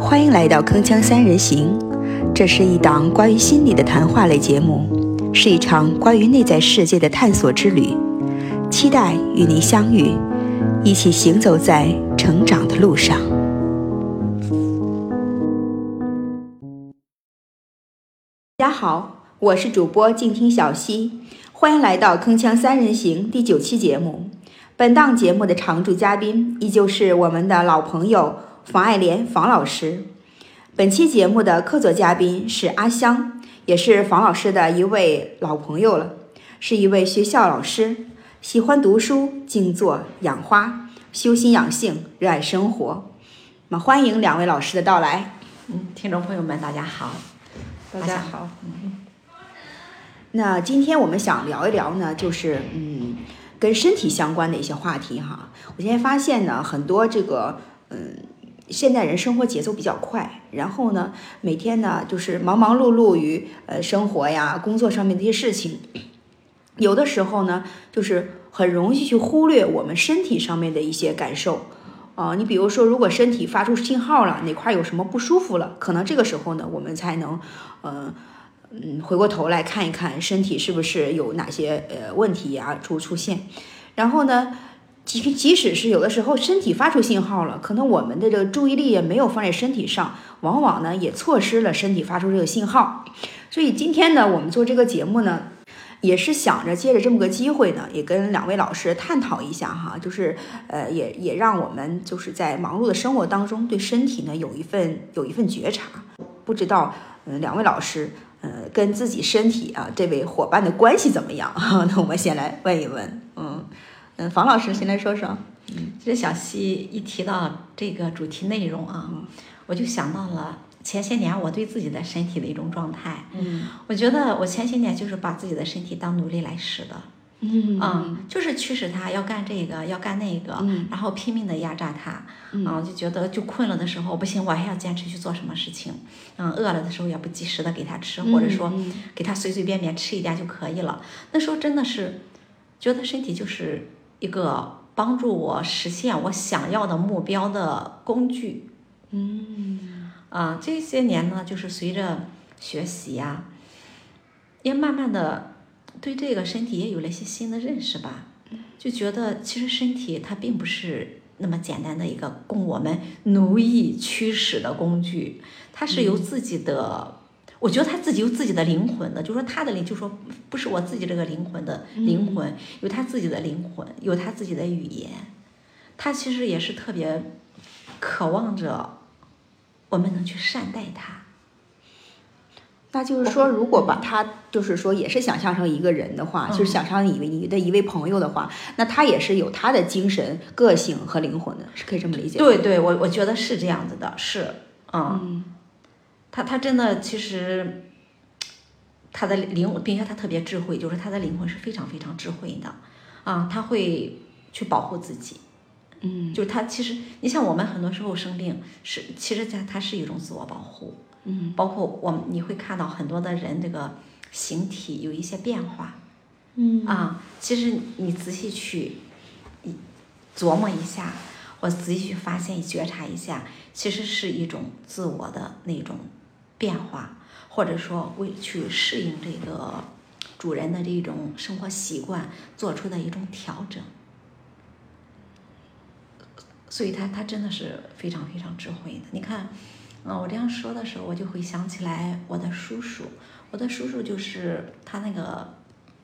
欢迎来到铿锵三人行，这是一档关于心理的谈话类节目，是一场关于内在世界的探索之旅。期待与您相遇，一起行走在成长的路上。大家好，我是主播静听小溪，欢迎来到铿锵三人行第九期节目。本档节目的常驻嘉宾依旧是我们的老朋友房爱莲房老师。本期节目的客座嘉宾是阿香，也是房老师的一位老朋友了，是一位学校老师，喜欢读书、静坐、养花、修心养性，热爱生活。那么欢迎两位老师的到来。嗯，听众朋友们，大家好。大家好。嗯，那今天我们想聊一聊呢，就是嗯。跟身体相关的一些话题哈，我现在发现呢，很多这个嗯，现代人生活节奏比较快，然后呢，每天呢就是忙忙碌碌于呃生活呀、工作上面的一些事情，有的时候呢，就是很容易去忽略我们身体上面的一些感受啊。你比如说，如果身体发出信号了，哪块有什么不舒服了，可能这个时候呢，我们才能嗯。嗯，回过头来看一看身体是不是有哪些呃问题呀出出现，然后呢，即即使是有的时候身体发出信号了，可能我们的这个注意力也没有放在身体上，往往呢也错失了身体发出这个信号。所以今天呢，我们做这个节目呢，也是想着借着这么个机会呢，也跟两位老师探讨一下哈，就是呃也也让我们就是在忙碌的生活当中对身体呢有一份有一份觉察。不知道嗯两位老师。呃，跟自己身体啊，这位伙伴的关系怎么样？那我们先来问一问，嗯嗯，房老师先来说说。嗯，其实小溪一提到这个主题内容啊，我就想到了前些年我对自己的身体的一种状态。嗯，我觉得我前些年就是把自己的身体当奴隶来使的。嗯就是驱使他要干这个，要干那个，然后拼命的压榨他，啊，就觉得就困了的时候不行，我还要坚持去做什么事情，嗯，饿了的时候也不及时的给他吃，或者说给他随随便便吃一点就可以了。那时候真的是觉得身体就是一个帮助我实现我想要的目标的工具。嗯，啊，这些年呢，就是随着学习呀，也慢慢的。对这个身体也有了一些新的认识吧，就觉得其实身体它并不是那么简单的一个供我们奴役驱使的工具，它是由自己的，我觉得他自己有自己的灵魂的，就说他的灵，就说不是我自己这个灵魂的灵魂，有他自己的灵魂，有他自己的语言，他其实也是特别渴望着我们能去善待他。那就是说，如果把他就是说也是想象成一个人的话，就是想象以为你的一位朋友的话，那他也是有他的精神、个性和灵魂的，是可以这么理解。对对，我我觉得是这样子的，是，嗯，他他真的其实他的灵，并且他特别智慧，就是他的灵魂是非常非常智慧的，啊，他会去保护自己，嗯，就是他其实你像我们很多时候生病是，其实他他是一种自我保护。嗯，包括我们你会看到很多的人这个形体有一些变化，嗯。啊，其实你仔细去一琢磨一下，或仔细去发现、觉察一下，其实是一种自我的那种变化，或者说为去适应这个主人的这种生活习惯做出的一种调整，所以他他真的是非常非常智慧的，你看。嗯，我这样说的时候，我就会想起来我的叔叔。我的叔叔就是他那个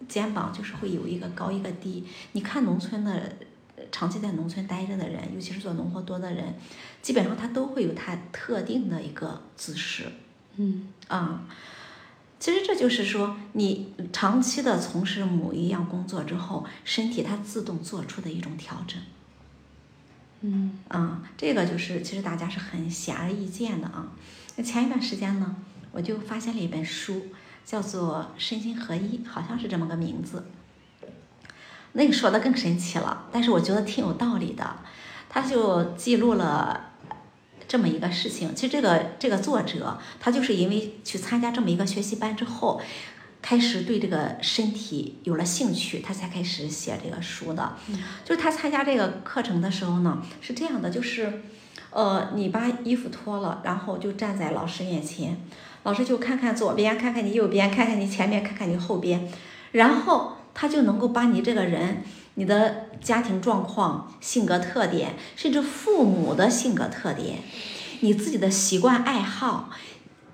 肩膀就是会有一个高一个低。你看农村的，长期在农村待着的人，尤其是做农活多的人，基本上他都会有他特定的一个姿势。嗯啊，其实这就是说，你长期的从事某一样工作之后，身体它自动做出的一种调整。嗯啊，这个就是其实大家是很显而易见的啊。那前一段时间呢，我就发现了一本书，叫做《身心合一》，好像是这么个名字。那个说的更神奇了，但是我觉得挺有道理的。他就记录了这么一个事情，其实这个这个作者他就是因为去参加这么一个学习班之后。开始对这个身体有了兴趣，他才开始写这个书的。就是他参加这个课程的时候呢，是这样的，就是，呃，你把衣服脱了，然后就站在老师面前，老师就看看左边，看看你右边，看看你前面，看看你后边，然后他就能够把你这个人、你的家庭状况、性格特点，甚至父母的性格特点，你自己的习惯爱好、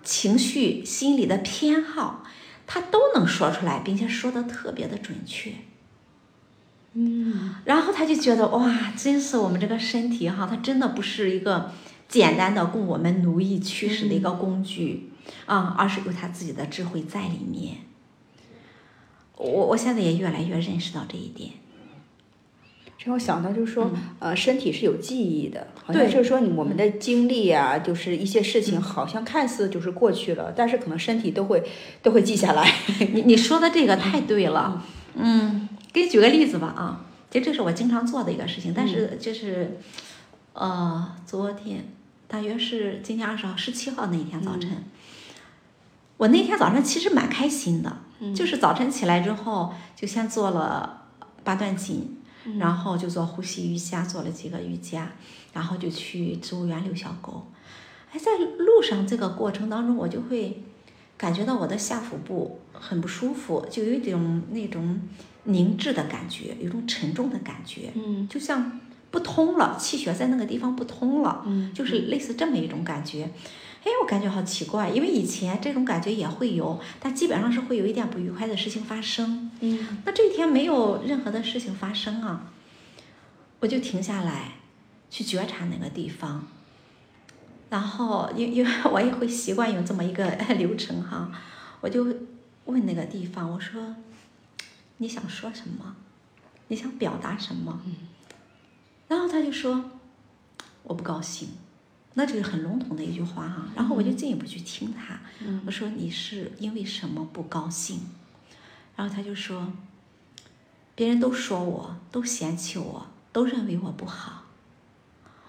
情绪、心理的偏好，他都能说出来，并且说的特别的准确。嗯，然后他就觉得哇，真是我们这个身体哈，它真的不是一个简单的供我们奴役驱使的一个工具啊、而是有他自己的智慧在里面。我我现在也越来越认识到这一点。这让我想到就是说，呃，身体是有记忆的，好像对就是说你我们的经历啊，就是一些事情，好像看似就是过去了，但是可能身体都会都会记下来。你你说的这个太对了，嗯，给你举个例子吧啊，其实这是我经常做的一个事情，但是就是，呃，昨天大约是今天二十号、十七号那一天早晨，我那天早上其实蛮开心的，就是早晨起来之后就先做了八段锦。然后就做呼吸瑜伽，做了几个瑜伽，然后就去植物园遛小狗。哎，在路上这个过程当中，我就会感觉到我的下腹部很不舒服，就有一种那种凝滞的感觉，有一种沉重的感觉，嗯就像不通了，气血在那个地方不通了，嗯就是类似这么一种感觉。哎，我感觉好奇怪，因为以前这种感觉也会有，但基本上是会有一点不愉快的事情发生。嗯那这一天没有任何的事情发生啊，我就停下来去觉察那个地方，然后因因为我也会习惯有这么一个 流程哈，我就问那个地方，我说你想说什么？你想表达什么？然后他就说我不高兴，那就是很笼统的一句话哈。然后我就进一步去听他，我说你是因为什么不高兴？然后他就说，别人都说我，都嫌弃我，都认为我不好。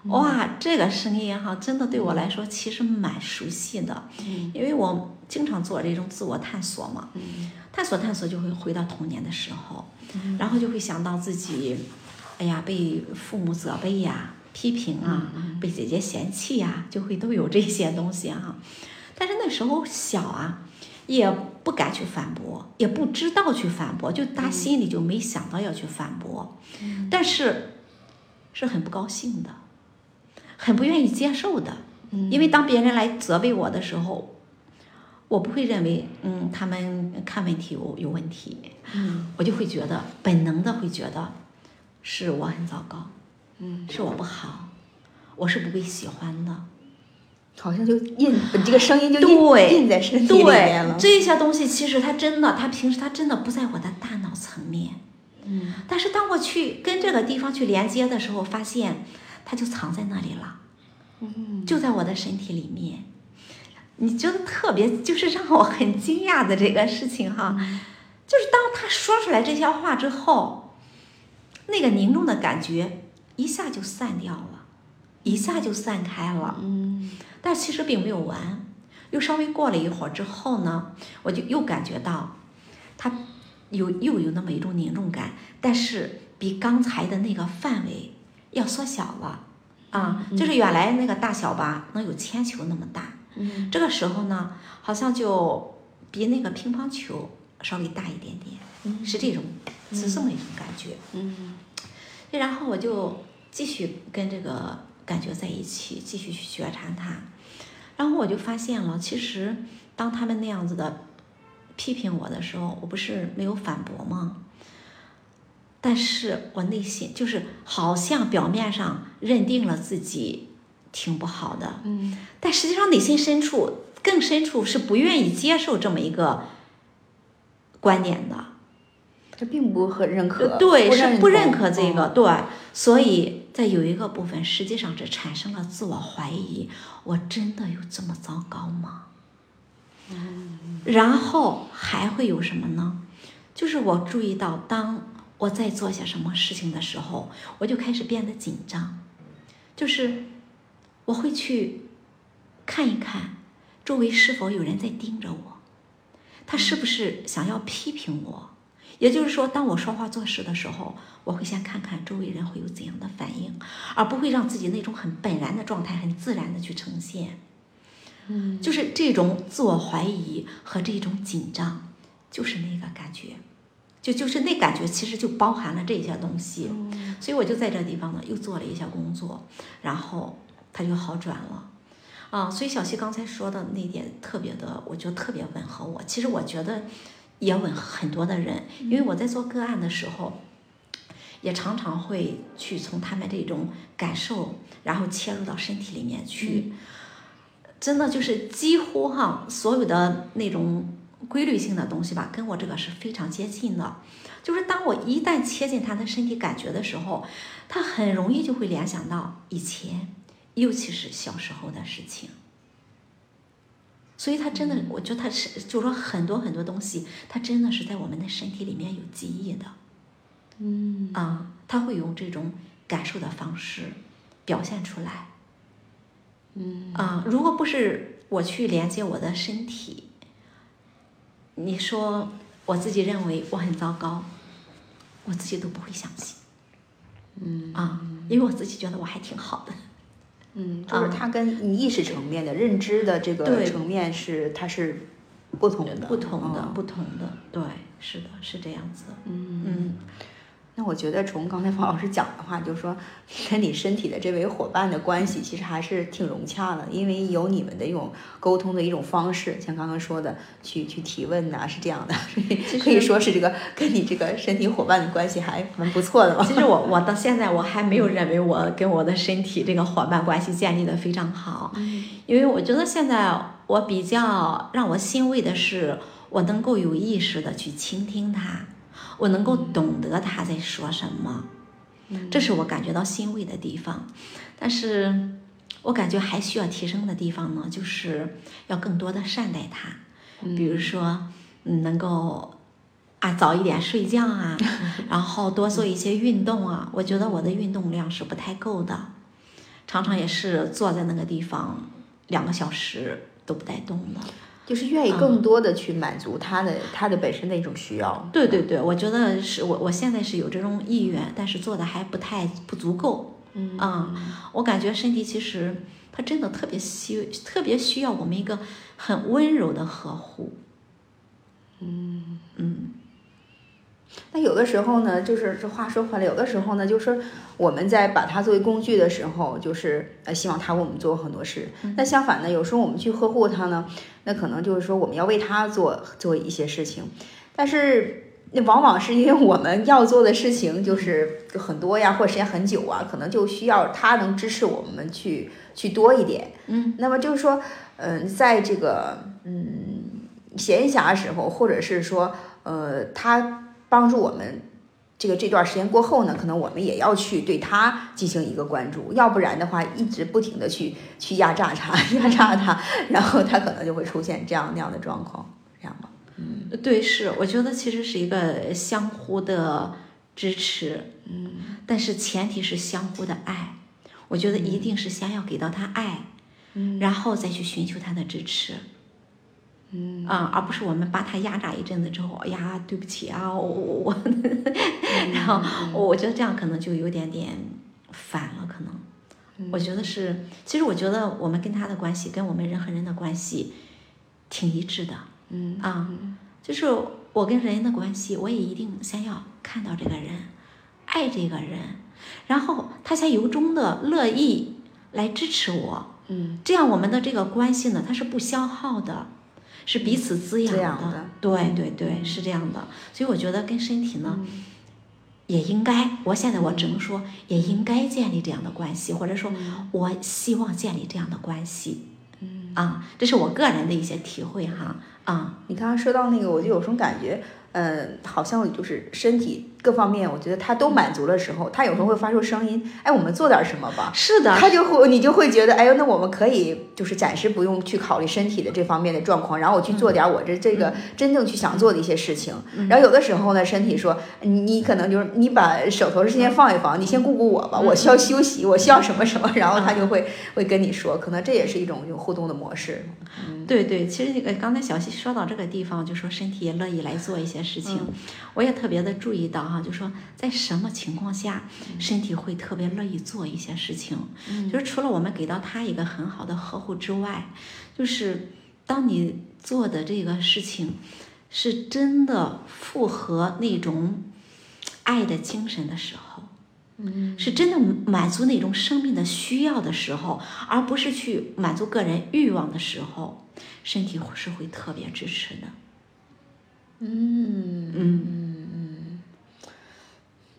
哇，这个声音哈，真的对我来说其实蛮熟悉的，嗯因为我经常做这种自我探索嘛。嗯探索探索就会回到童年的时候，然后就会想到自己，哎呀，被父母责备呀、批评啊，被姐姐嫌弃呀，就会都有这些东西哈、但是那时候小啊，也不敢去反驳，也不知道去反驳，就打心里就没想到要去反驳，但是是很不高兴的，很不愿意接受的，因为当别人来责备我的时候，我不会认为，嗯，他们看问题有有问题，嗯。我就会觉得本能的会觉得是我很糟糕，嗯，是我不好，我是不被喜欢的。好像就印这个声音就对印印在身体里面了。对，这些东西其实它真的，它平时它真的不在我的大脑层面。嗯但是当我去跟这个地方去连接的时候，发现它就藏在那里了，嗯就在我的身体里面。你觉得特别，就是让我很惊讶的这个事情哈，就是当他说出来这些话之后，那个凝重的感觉一下就散掉了，一下就散开了。嗯但其实并没有完，又稍微过了一会儿之后呢，我就又感觉到，它有又有那么一种凝重感，但是比刚才的那个范围要缩小了。啊，就是原来那个大小吧，能有铅球那么大，嗯。这个时候呢，好像就比那个乒乓球稍微大一点点，是这种，是这么一种感觉。嗯。然后我就继续跟这个感觉在一起，继续去觉察它。然后我就发现了，其实当他们那样子的批评我的时候，我不是没有反驳吗？但是我内心就是好像表面上认定了自己挺不好的，嗯但实际上内心深处更深处是不愿意接受这么一个观点的。这并不很认可，对，是不认可这个，嗯对，所以在有一个部分，实际上这产生了自我怀疑，我真的有这么糟糕吗？然后还会有什么呢？就是我注意到，当我在做些什么事情的时候，我就开始变得紧张，就是我会去看一看周围是否有人在盯着我，他是不是想要批评我？也就是说，当我说话做事的时候，我会先看看周围人会有怎样的反应，而不会让自己那种很本然的状态很自然的去呈现。嗯，就是这种自我怀疑和这种紧张，就是那个感觉，就就是那感觉，其实就包含了这些东西。所以我就在这地方呢，又做了一下工作，然后它就好转了。啊，所以小溪刚才说的那点特别的，我觉得特别吻合我。其实我觉得也吻很多的人，因为我在做个案的时候，也常常会去从他们这种感受，然后切入到身体里面去。真的就是几乎哈，所有的那种规律性的东西吧，跟我这个是非常接近的。就是当我一旦切近他的身体感觉的时候，他很容易就会联想到以前。尤其是小时候的事情，所以他真的，我觉得他是，就是说很多很多东西，他真的是在我们的身体里面有记忆的，嗯。啊，他会用这种感受的方式表现出来，嗯。啊，如果不是我去连接我的身体，你说我自己认为我很糟糕，我自己都不会相信，嗯。啊，因为我自己觉得我还挺好的。嗯，就是它跟你意识层面的认知的这个层面是它是不同的，不同的，不同的，对，是的，是这样子。嗯。嗯。那我觉得从刚才方老师讲的话，就是说跟你身体的这位伙伴的关系其实还是挺融洽的，因为有你们的一种沟通的一种方式，像刚刚说的去去提问呐，是这样的，所以可以说是这个跟你这个身体伙伴的关系还蛮不错的嘛。其实我我到现在我还没有认为我跟我的身体这个伙伴关系建立的非常好，因为我觉得现在我比较让我欣慰的是，我能够有意识的去倾听他。我能够懂得他在说什么，这是我感觉到欣慰的地方。但是我感觉还需要提升的地方呢，就是要更多的善待他。比如说，能够啊早一点睡觉啊，然后多做一些运动啊。我觉得我的运动量是不太够的，常常也是坐在那个地方两个小时都不带动的。就是愿意更多的去满足他的他的本身的一种需要。对对对，我觉得是我我现在是有这种意愿，但是做的还不太不足够。嗯啊，我感觉身体其实它真的特别需特别需要我们一个很温柔的呵护。嗯嗯。那有的时候呢，就是这话说回来，有的时候呢，就是我们在把它作为工具的时候，就是呃希望它为我们做很多事。那相反呢，有时候我们去呵护它呢，那可能就是说我们要为它做做一些事情，但是那往往是因为我们要做的事情就是很多呀，或者时间很久啊，可能就需要它能支持我们去去多一点。嗯，那么就是说，嗯，在这个嗯闲暇时候，或者是说呃它。帮助我们，这个这段时间过后呢，可能我们也要去对他进行一个关注，要不然的话，一直不停的去去压榨他，压榨他，然后他可能就会出现这样那样的状况，这样吗？嗯，对，是，我觉得其实是一个相互的支持，嗯，但是前提是相互的爱，我觉得一定是先要给到他爱，嗯，然后再去寻求他的支持。嗯啊，而不是我们把他压榨一阵子之后，哎呀，对不起啊，我我我，然后我觉得这样可能就有点点反了，可能。我觉得是，其实我觉得我们跟他的关系，跟我们人和人的关系挺一致的。嗯啊，就是我跟人的关系，我也一定先要看到这个人，爱这个人，然后他才由衷的乐意来支持我。嗯，这样我们的这个关系呢，它是不消耗的。是彼此滋养的，对对对，是这样的。所以我觉得跟身体呢，也应该，我现在我只能说，也应该建立这样的关系，或者说，我希望建立这样的关系。嗯啊，这是我个人的一些体会哈。啊，你刚刚说到那个，我就有种感觉，嗯，好像就是身体各方面，我觉得他都满足的时候，他有时候会发出声音，哎，我们做点什么吧。是的，他就会，你就会觉得，哎呦，那我们可以就是暂时不用去考虑身体的这方面的状况，然后我去做点我这这个真正去想做的一些事情。然后有的时候呢，身体说，你你可能就是你把手头的事先放一放，你先顾顾我吧，我需要休息，我需要什么什么，然后他就会会跟你说，可能这也是一种有互动的模式。对对，其实这个刚才小溪说到这个地方，就说身体也乐意来做一些事情，我也特别的注意到哈，就说在什么情况下身体会特别乐意做一些事情，就是除了我们给到他一个很好的呵护之外，就是当你做的这个事情是真的符合那种爱的精神的时候。是真的满足那种生命的需要的时候，而不是去满足个人欲望的时候，身体是会特别支持的。嗯嗯嗯。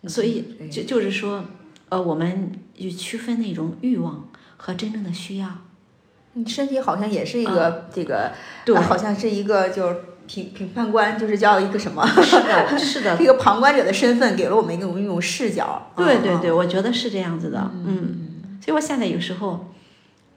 所以就就是说，呃，我们去区分那种欲望和真正的需要。你身体好像也是一个这个，对，好像是一个就是。评评判官就是叫一个什么？是的，是的，一个旁观者的身份给了我们一种一种视角。对对对，我觉得是这样子的。嗯，所以我现在有时候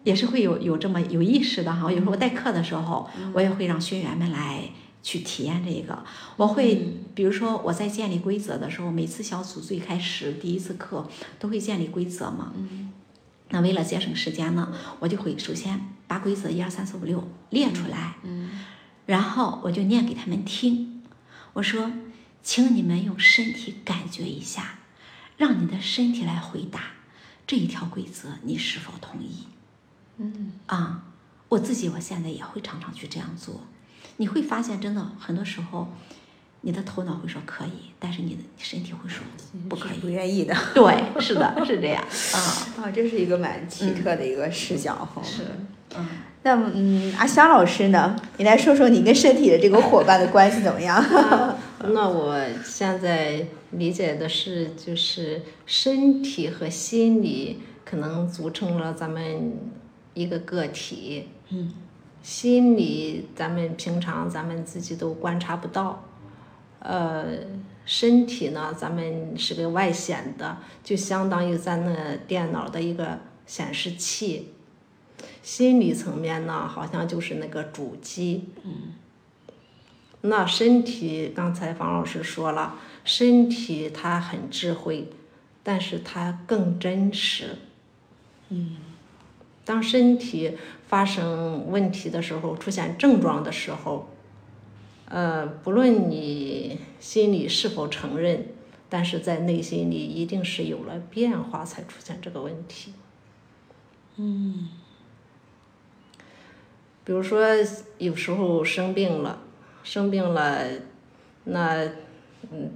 也是会有有这么有意识的哈。有时候我代课的时候，我也会让学员们来去体验这个。我会比如说我在建立规则的时候，每次小组最开始第一次课都会建立规则嘛。嗯。那为了节省时间呢，我就会首先把规则一二三四五六列出来。嗯。然后我就念给他们听，我说，请你们用身体感觉一下，让你的身体来回答这一条规则，你是否同意？嗯啊，我自己我现在也会常常去这样做，你会发现真的很多时候，你的头脑会说可以，但是你的身体会说不可以，不愿意的。对，是的，是这样。啊 啊，这是一个蛮奇特的一个视角哈。是，嗯。那么，嗯，阿香老师呢？你来说说你跟身体的这个伙伴的关系怎么样？那我现在理解的是，就是身体和心理可能组成了咱们一个个体。嗯。心理咱们平常咱们自己都观察不到，呃，身体呢，咱们是个外显的，就相当于咱那电脑的一个显示器。心理层面呢，好像就是那个主机。嗯。那身体，刚才方老师说了，身体它很智慧，但是它更真实。嗯。当身体发生问题的时候，出现症状的时候，呃，不论你心里是否承认，但是在内心里一定是有了变化才出现这个问题。嗯。比如说，有时候生病了，生病了，那，嗯，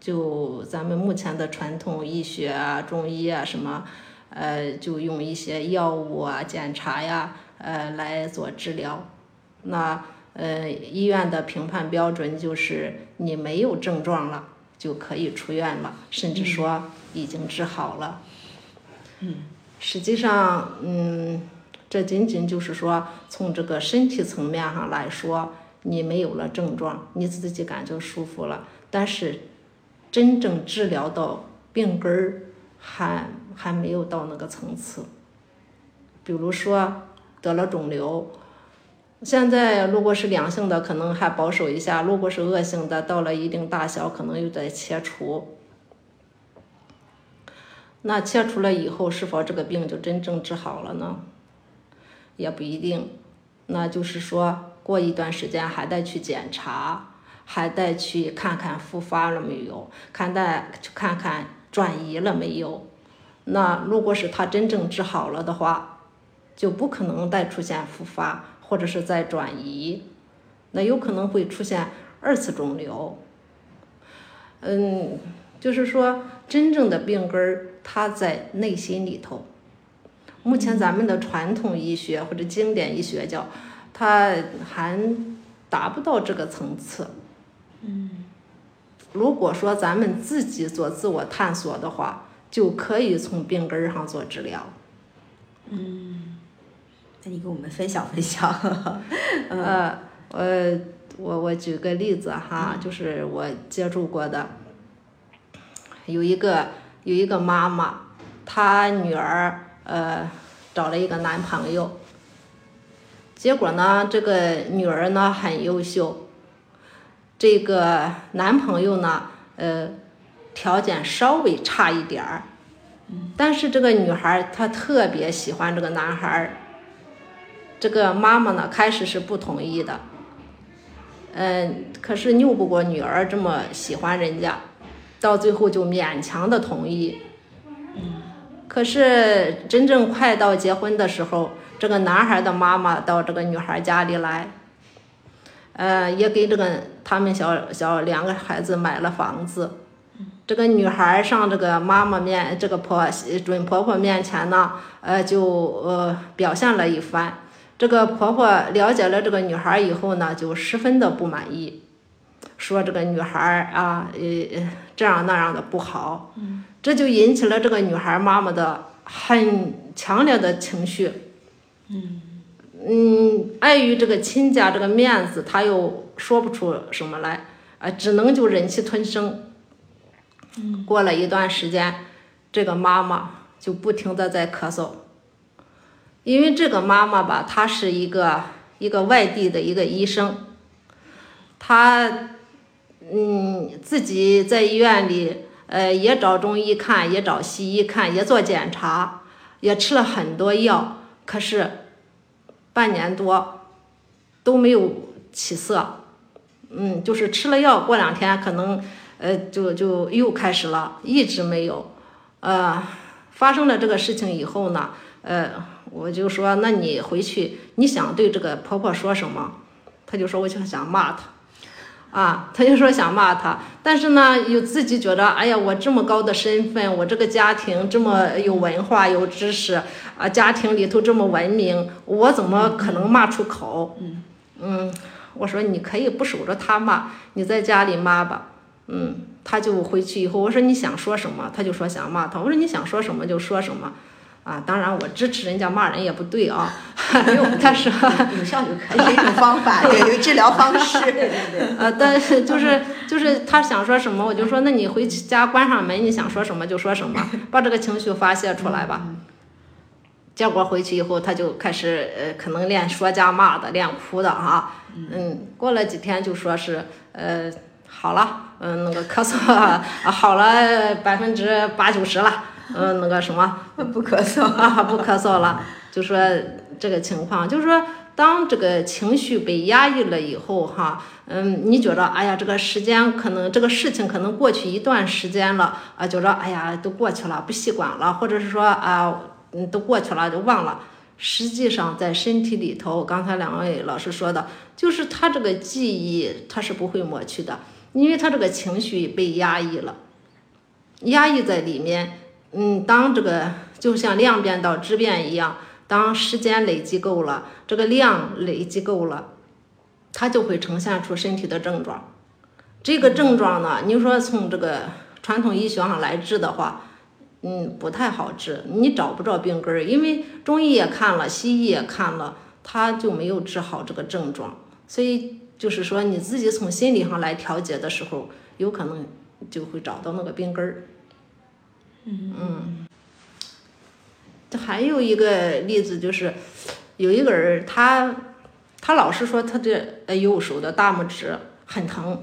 就咱们目前的传统医学啊、中医啊什么，呃，就用一些药物啊、检查呀，呃，来做治疗。那，呃，医院的评判标准就是你没有症状了就可以出院了，甚至说已经治好了。嗯，实际上，嗯。这仅仅就是说，从这个身体层面上来说，你没有了症状，你自己感觉舒服了。但是，真正治疗到病根儿，还还没有到那个层次。比如说得了肿瘤，现在如果是良性的，可能还保守一下；如果是恶性的，到了一定大小，可能又得切除。那切除了以后，是否这个病就真正治好了呢？也不一定，那就是说过一段时间还得去检查，还得去看看复发了没有，看待去看看转移了没有。那如果是他真正治好了的话，就不可能再出现复发或者是再转移，那有可能会出现二次肿瘤。嗯，就是说真正的病根儿它在内心里头。目前咱们的传统医学或者经典医学叫，它还达不到这个层次。嗯，如果说咱们自己做自我探索的话，就可以从病根儿上做治疗。嗯，那你给我们分享分享。呃，我我我举个例子哈，就是我接触过的，有一个有一个妈妈，她女儿呃找了一个男朋友，结果呢，这个女儿呢很优秀，这个男朋友呢呃条件稍微差一点儿，但是这个女孩她特别喜欢这个男孩儿，这个妈妈呢开始是不同意的。嗯，可是拗不过女儿这么喜欢人家，到最后就勉强的同意。可是真正快到结婚的时候，这个男孩的妈妈到这个女孩家里来，呃，也给这个他们小小两个孩子买了房子。这个女孩上这个妈妈面，这个婆准婆婆面前呢，呃，就呃表现了一番。这个婆婆了解了这个女孩以后呢，就十分的不满意，说这个女孩啊，呃，这样那样的不好。这就引起了这个女孩妈妈的很强烈的情绪。嗯，嗯，碍于这个亲家这个面子，她又说不出什么来，啊，只能就忍气吞声。过了一段时间，这个妈妈就不停的在咳嗽。因为这个妈妈吧，她是一个一个外地的一个医生，她嗯自己在医院里呃也找中医看，也找西医看，也做检查，也吃了很多药，可是半年多都没有起色，嗯，就是吃了药，过两天可能呃就就又开始了，一直没有，呃，发生了这个事情以后呢，呃。我就说，那你回去你想对这个婆婆说什么？她就说，我就想骂她，啊，她就说想骂她，但是呢，又自己觉得，哎呀，我这么高的身份，我这个家庭这么有文化有知识，啊，家庭里头这么文明，我怎么可能骂出口？嗯嗯，我说你可以不守着她骂，你在家里骂吧。嗯，他就回去以后，我说你想说什么？他就说想骂他。我说你想说什么就说什么。啊，当然我支持人家骂人也不对啊，没有但是有效就可以，是一种方法，对，一个治疗方式。对对对。呃，但是就是就是他想说什么，我就说那你回家关上门，你想说什么就说什么，把这个情绪发泄出来吧。结果回去以后，他就开始呃，可能练说家骂的，练哭的哈。嗯。过了几天就说是呃好了，嗯，那个咳嗽好了百分之八九十了。嗯，那个什么，不咳嗽啊，不咳嗽了。就说这个情况，就是说，当这个情绪被压抑了以后，哈，嗯，你觉着，哎呀，这个时间可能这个事情可能过去一段时间了，啊，觉着，哎呀，都过去了，不习惯了，或者是说啊，嗯，都过去了，就忘了。实际上，在身体里头，刚才两位老师说的，就是他这个记忆，他是不会抹去的，因为他这个情绪被压抑了，压抑在里面。嗯，当这个就像量变到质变一样，当时间累积够了，这个量累积够了，它就会呈现出身体的症状。这个症状呢，你说从这个传统医学上来治的话，嗯，不太好治，你找不着病根儿，因为中医也看了，西医也看了，他就没有治好这个症状。所以就是说，你自己从心理上来调节的时候，有可能就会找到那个病根儿。嗯，这还有一个例子就是，有一个人他他老是说他的右手的大拇指很疼，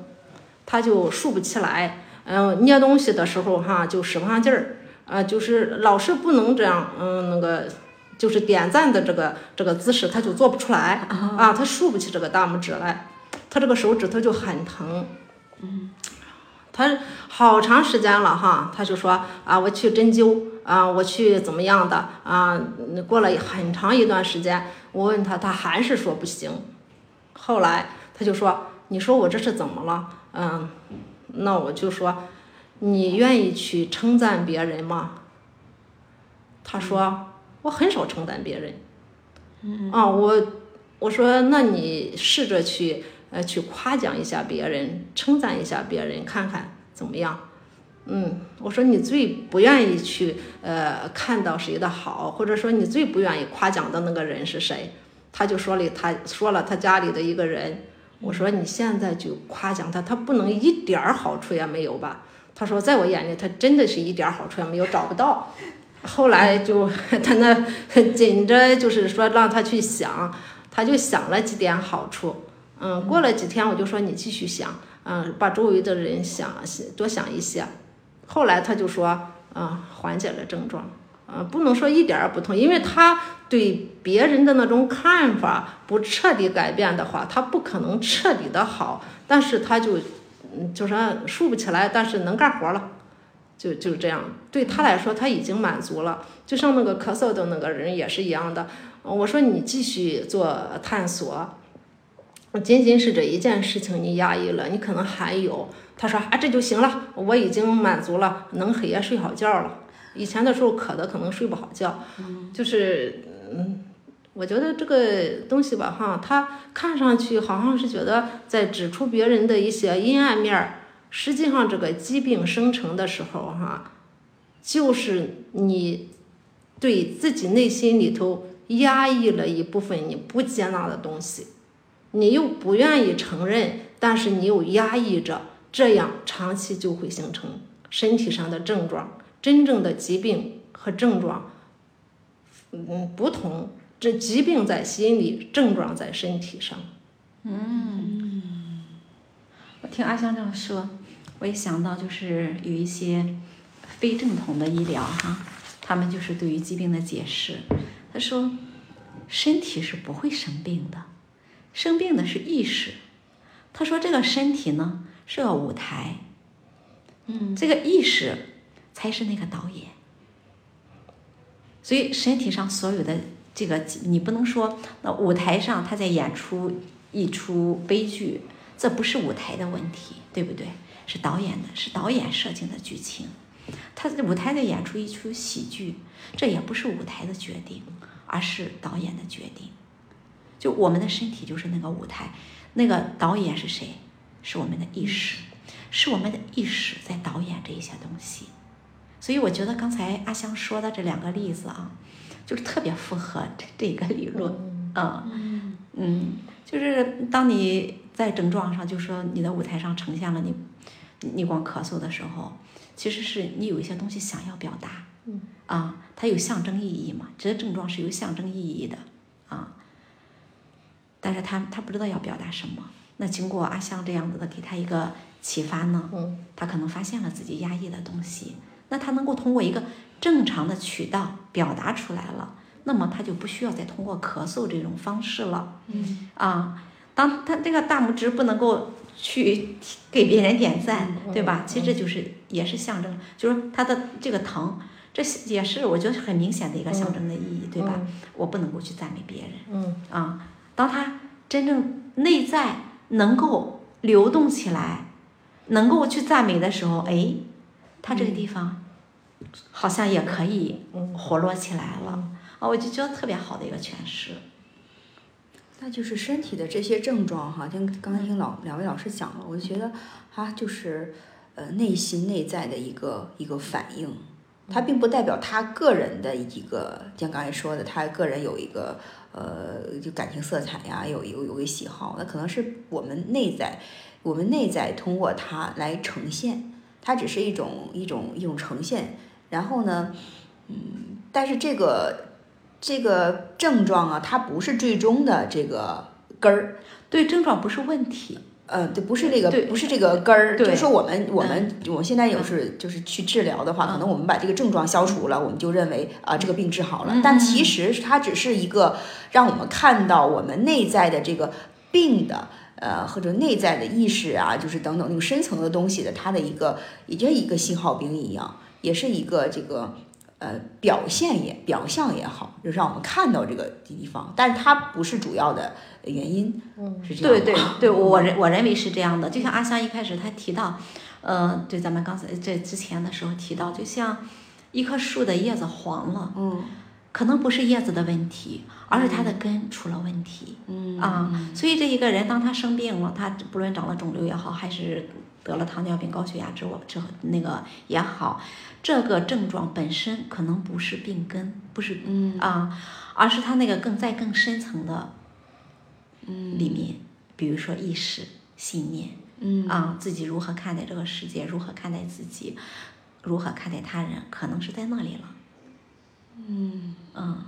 他就竖不起来，嗯，捏东西的时候哈就使不上劲儿，啊，就是老是不能这样，嗯，那个就是点赞的这个这个姿势他就做不出来，啊，他竖不起这个大拇指来，他这个手指头就很疼，嗯。他好长时间了哈，他就说啊，我去针灸啊，我去怎么样的啊？过了很长一段时间，我问他，他还是说不行。后来他就说，你说我这是怎么了？嗯，那我就说，你愿意去称赞别人吗？他说，我很少称赞别人。嗯啊，我我说，那你试着去。呃，去夸奖一下别人，称赞一下别人，看看怎么样？嗯，我说你最不愿意去呃看到谁的好，或者说你最不愿意夸奖的那个人是谁？他就说了，他说了他家里的一个人。我说你现在就夸奖他，他不能一点儿好处也没有吧？他说在我眼里，他真的是一点好处也没有，找不到。后来就他那 紧着就是说让他去想，他就想了几点好处。嗯，过了几天我就说你继续想，嗯，把周围的人想多想一些。后来他就说，嗯，缓解了症状。嗯，不能说一点儿不痛，因为他对别人的那种看法不彻底改变的话，他不可能彻底的好。但是他就，嗯，就说竖不起来，但是能干活了，就就这样。对他来说，他已经满足了。就像那个咳嗽的那个人也是一样的。我说你继续做探索，仅仅是这一件事情你压抑了，你可能还有。他说啊，这就行了，我已经满足了，能黑夜睡好觉了。以前的时候渴的可能睡不好觉，就是嗯，我觉得这个东西吧哈，它看上去好像是觉得在指出别人的一些阴暗面儿，实际上这个疾病生成的时候哈，就是你对自己内心里头压抑了一部分你不接纳的东西，你又不愿意承认，但是你又压抑着，这样长期就会形成身体上的症状。真正的疾病和症状，嗯，不同。这疾病在心里，症状在身体上。嗯，我听阿香这样说，我也想到，就是有一些非正统的医疗哈，他们就是对于疾病的解释。他说，身体是不会生病的，生病的是意识。他说，这个身体呢是个舞台，嗯，这个意识。才是那个导演，所以身体上所有的这个，你不能说那舞台上他在演出一出悲剧，这不是舞台的问题，对不对？是导演的，是导演设定的剧情。他在舞台在演出一出喜剧，这也不是舞台的决定，而是导演的决定。就我们的身体就是那个舞台，那个导演是谁？是我们的意识，是我们的意识在导演这一些东西。所以我觉得刚才阿香说的这两个例子啊，就是特别符合这这个理论啊，嗯，就是当你在症状上，就说你的舞台上呈现了你，你光咳嗽的时候，其实是你有一些东西想要表达，啊，它有象征意义嘛，这些症状是有象征意义的啊，但是他他不知道要表达什么，那经过阿香这样子的给他一个启发呢，他可能发现了自己压抑的东西。那他能够通过一个正常的渠道表达出来了，那么他就不需要再通过咳嗽这种方式了。嗯啊，当他这个大拇指不能够去 给别人点赞，对吧？其实这就是也是象征，就是他的这个疼，这也是我觉得很明显的一个象征的意义，对吧？我不能够去赞美别人。嗯啊，当他真正内在能够流动起来，能够去赞美的时候，哎。他这个地方好像也可以活络起来了啊！我就觉得特别好的一个诠释。那就是身体的这些症状哈，听刚才听老两位老师讲了，我就觉得啊，就是呃内心内在的一个一个反应，它并不代表他个人的一个，像刚才说的，他个人有一个呃就感情色彩呀，有有有个喜好，那可能是我们内在，我们内在通过它来呈现。它只是一种一种一种呈现，然后呢，嗯，但是这个这个症状啊，它不是最终的这个根儿，对，症状不是问题，呃，对，不是这个，不是这个根儿，就是说我们我们我现在有是就是去治疗的话，可能我们把这个症状消除了，我们就认为啊这个病治好了，但其实它只是一个让我们看到我们内在的这个病的。呃，或者内在的意识啊，就是等等那种深层的东西的，它的一个，也就一个信号兵一样，也是一个这个呃表现也表象也好，就是让我们看到这个地方，但是它不是主要的原因，嗯，是这样。对 对对，我 认我认为是这样的，就像阿香一开始他提到，呃，对咱们刚才这之前的时候提到，就像一棵树的叶子黄了，嗯。可能不是叶子的问题，而是它的根出了问题。嗯啊，所以这一个人当他生病了，他不论长了肿瘤也好，还是得了糖尿病、高血压之后之后那个也好，这个症状本身可能不是病根，不是嗯。啊，而是他那个更在更深层的嗯。里面，比如说意识、信念，嗯。啊，自己如何看待这个世界，如何看待自己，如何看待他人，可能是在那里了。嗯，嗯，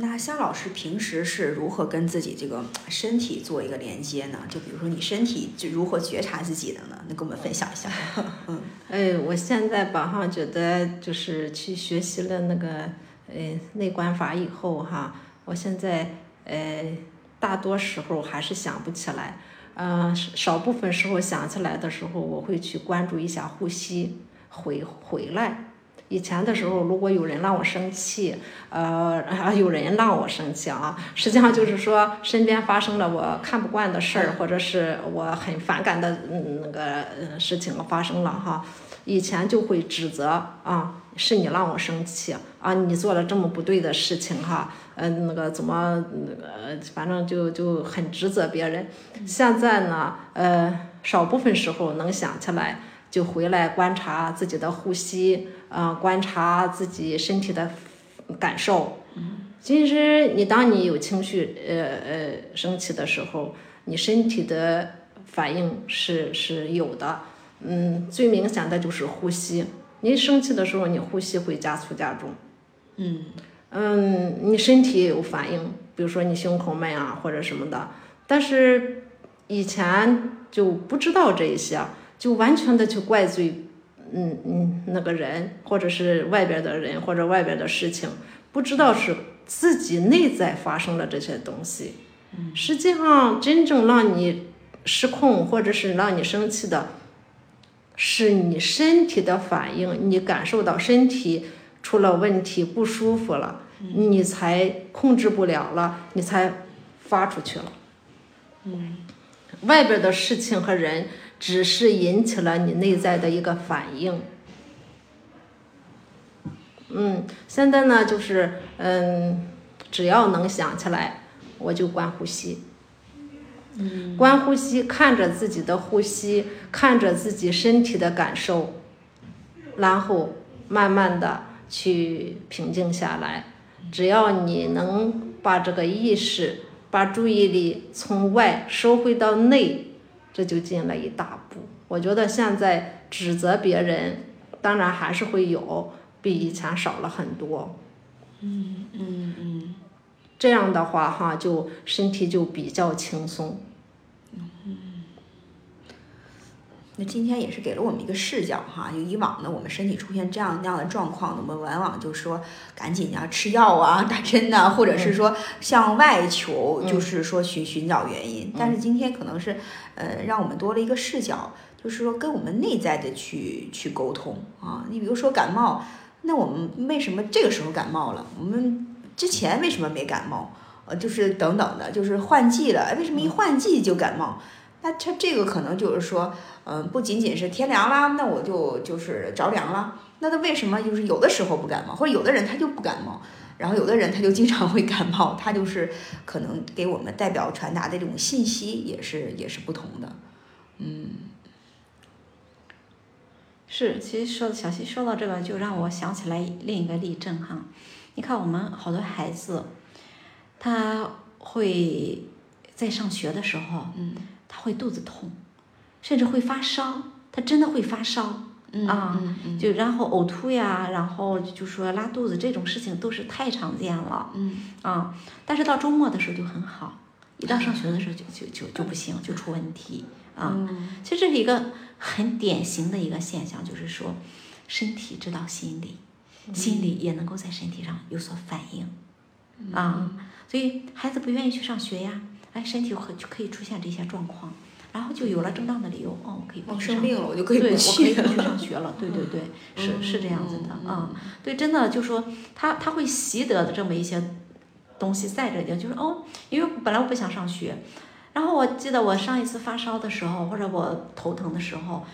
那香老师平时是如何跟自己这个身体做一个连接呢？就比如说你身体就如何觉察自己的呢？能跟我们分享一下？嗯哎，我现在吧哈，觉得就是去学习了那个呃内观法以后哈，我现在呃大多时候还是想不起来，呃少部分时候想起来的时候，我会去关注一下呼吸，回回来。以前的时候，如果有人让我生气，呃，啊有人让我生气啊，实际上就是说身边发生了我看不惯的事儿，或者是我很反感的嗯那个呃事情发生了哈，以前就会指责啊，是你让我生气啊，你做了这么不对的事情哈，呃那个怎么那个反正就就很指责别人。现在呢，呃少部分时候能想起来。就回来观察自己的呼吸，啊、观察自己身体的感受。其实你当你有情绪，呃呃生气的时候，你身体的反应是是有的。嗯，最明显的就是呼吸。你生气的时候，你呼吸会加粗加重。嗯嗯，你身体也有反应，比如说你胸口闷啊或者什么的，但是以前就不知道这一些，就完全的去怪罪，嗯嗯那个人或者是外边的人或者外边的事情，不知道是自己内在发生了这些东西。实际上真正让你失控或者是让你生气的，是你身体的反应，你感受到身体出了问题不舒服了，你才控制不了了，你才发出去了。嗯，外边的事情和人只是引起了你内在的一个反应。嗯，现在呢，就是嗯，只要能想起来，我就观呼吸。嗯，观呼吸，看着自己的呼吸，看着自己身体的感受，然后慢慢的去平静下来。只要你能把这个意识、把注意力从外收回到内，这就进了一大步。我觉得现在指责别人，当然还是会有，比以前少了很多。嗯嗯嗯这样的话哈，就身体就比较轻松。那今天也是给了我们一个视角哈，就以往呢，我们身体出现这样那样的状况，我们往往就说赶紧呀吃药啊、打针呐、或者是说向外求，就是说寻寻找原因。但是今天可能是呃，让我们多了一个视角，就是说跟我们内在的去去沟通啊。你比如说感冒，那我们为什么这个时候感冒了？我们之前为什么没感冒？呃，就是等等的，就是换季了，哎为什么一换季就感冒？那它这个可能就是说，嗯、不仅仅是天凉啦，那我就就是着凉了。那他为什么就是有的时候不感冒，或者有的人他就不感冒，然后有的人他就经常会感冒，他就是可能给我们代表传达的这种信息也是也是不同的。嗯是，其实说小溪说到这个，就让我想起来另一个例证哈。你看，我们好多孩子，他会在上学的时候，嗯他会肚子痛，甚至会发烧，他真的会发烧。嗯啊就然后呕吐呀，然后就说拉肚子这种事情都是太常见了嗯啊。但是到周末的时候就很好，一到上学的时候就就就就不行，就出问题啊。嗯其实这是一个很典型的一个现象，就是说身体知道心理，心理也能够在身体上有所反应啊。所以孩子不愿意去上学呀，哎，身体很就可以出现这些状况，然后就有了正当的理由，哦，我可以不我去上生病了，我就可以对，不我可以去不去上学了。对对对，是是这样子的啊。对，真的就说他他会习得的这么一些东西在这里，就是哦，因为本来我不想上学，然后我记得我上一次发烧的时候，或者我头疼的时候，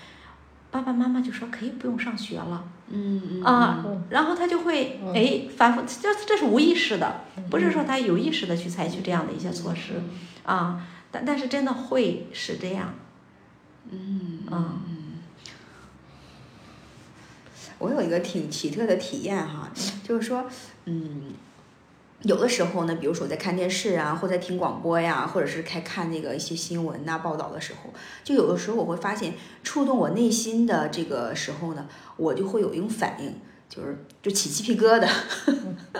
爸爸妈妈就说可以不用上学了嗯嗯啊，然后他就会哎反复，这这是无意识的，不是说他有意识的去采取这样的一些措施啊，但但是真的会是这样，嗯嗯。我有一个挺奇特的体验哈，就是说，嗯，有的时候呢，比如说我在看电视啊，或在听广播呀，或者是开看那个一些新闻呐、报道的时候，就有的时候我会发现触动我内心的这个时候呢，我就会有一种反应，就是就起鸡皮疙瘩。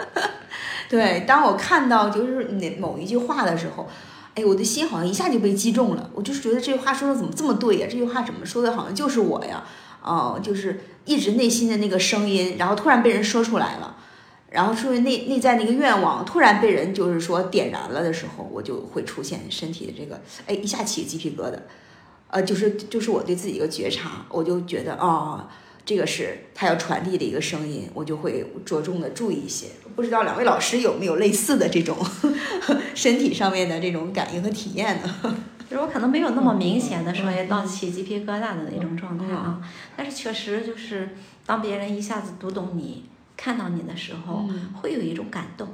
对，当我看到就是那某一句话的时候，哎，我的心好像一下就被击中了。我就是觉得这句话说的怎么这么对呀？这句话怎么说的，好像就是我呀。哦，就是一直内心的那个声音，然后突然被人说出来了，然后出于内内在那个愿望突然被人就是说点燃了的时候，我就会出现身体的这个，哎，一下起鸡皮疙瘩。呃，就是就是我对自己一个觉察，我就觉得哦。这个是他要传递的一个声音，我就会着重的注意一些。不知道两位老师有没有类似的这种 身体上面的这种感应和体验呢？就是我可能没有那么明显的说到起鸡皮疙瘩的那种状态啊，但是确实就是当别人一下子读懂你、看到你的时候，会有一种感动。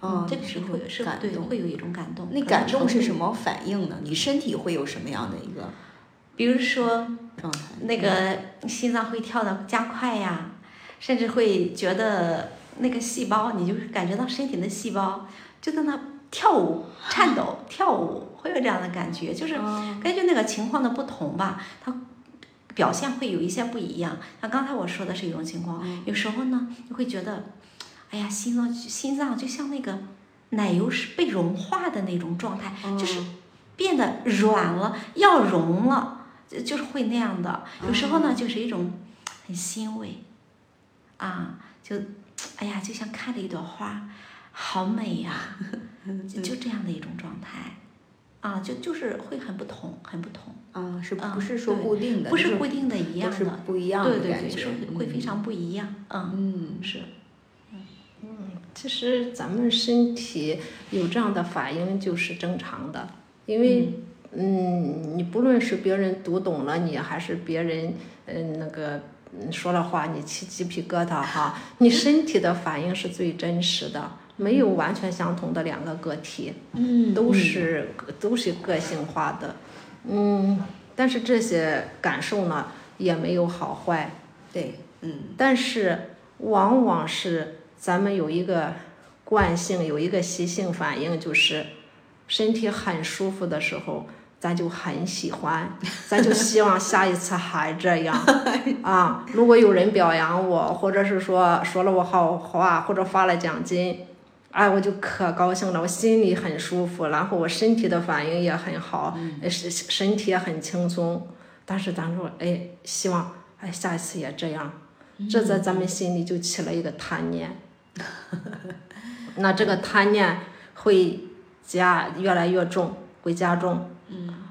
嗯，这个是会是对，会有一种感动。那感动是什么反应呢？你身体会有什么样的一个？比如说。那个心脏会跳的加快呀，甚至会觉得那个细胞，你就是感觉到身体的细胞就在那跳舞、颤抖、跳舞，会有这样的感觉。就是根据那个情况的不同吧，它表现会有一些不一样。像刚才我说的是一种情况，有时候呢，你会觉得，哎呀，心脏心脏就像那个奶油是被融化的那种状态，就是变得软了，要融了。就就是会那样的，有时候呢，就是一种很欣慰，啊，就，哎呀，就像看了一朵花，好美呀，就就这样的一种状态，啊，就就是会很不同，很不同。啊，是不是说固定的？不是固定的一样的，不一样的对对对，是会非常不一样。嗯嗯是，嗯嗯，其实咱们身体有这样的反应就是正常的，因为。嗯，你不论是别人读懂了你，还是别人嗯那个说了话，你起鸡皮疙瘩哈，你身体的反应是最真实的，没有完全相同的两个个体，嗯，都是都是个性化的，嗯，但是这些感受呢也没有好坏，对，嗯，但是往往是咱们有一个惯性，有一个习性反应，就是身体很舒服的时候。咱就很喜欢，咱就希望下一次还这样 啊！如果有人表扬我，或者是说说了我好话，或者发了奖金，哎，我就可高兴了，我心里很舒服，然后我身体的反应也很好，身身体也很轻松。但是咱说，哎，希望哎下一次也这样，这在咱们心里就起了一个贪念，那这个贪念会加越来越重，会加重。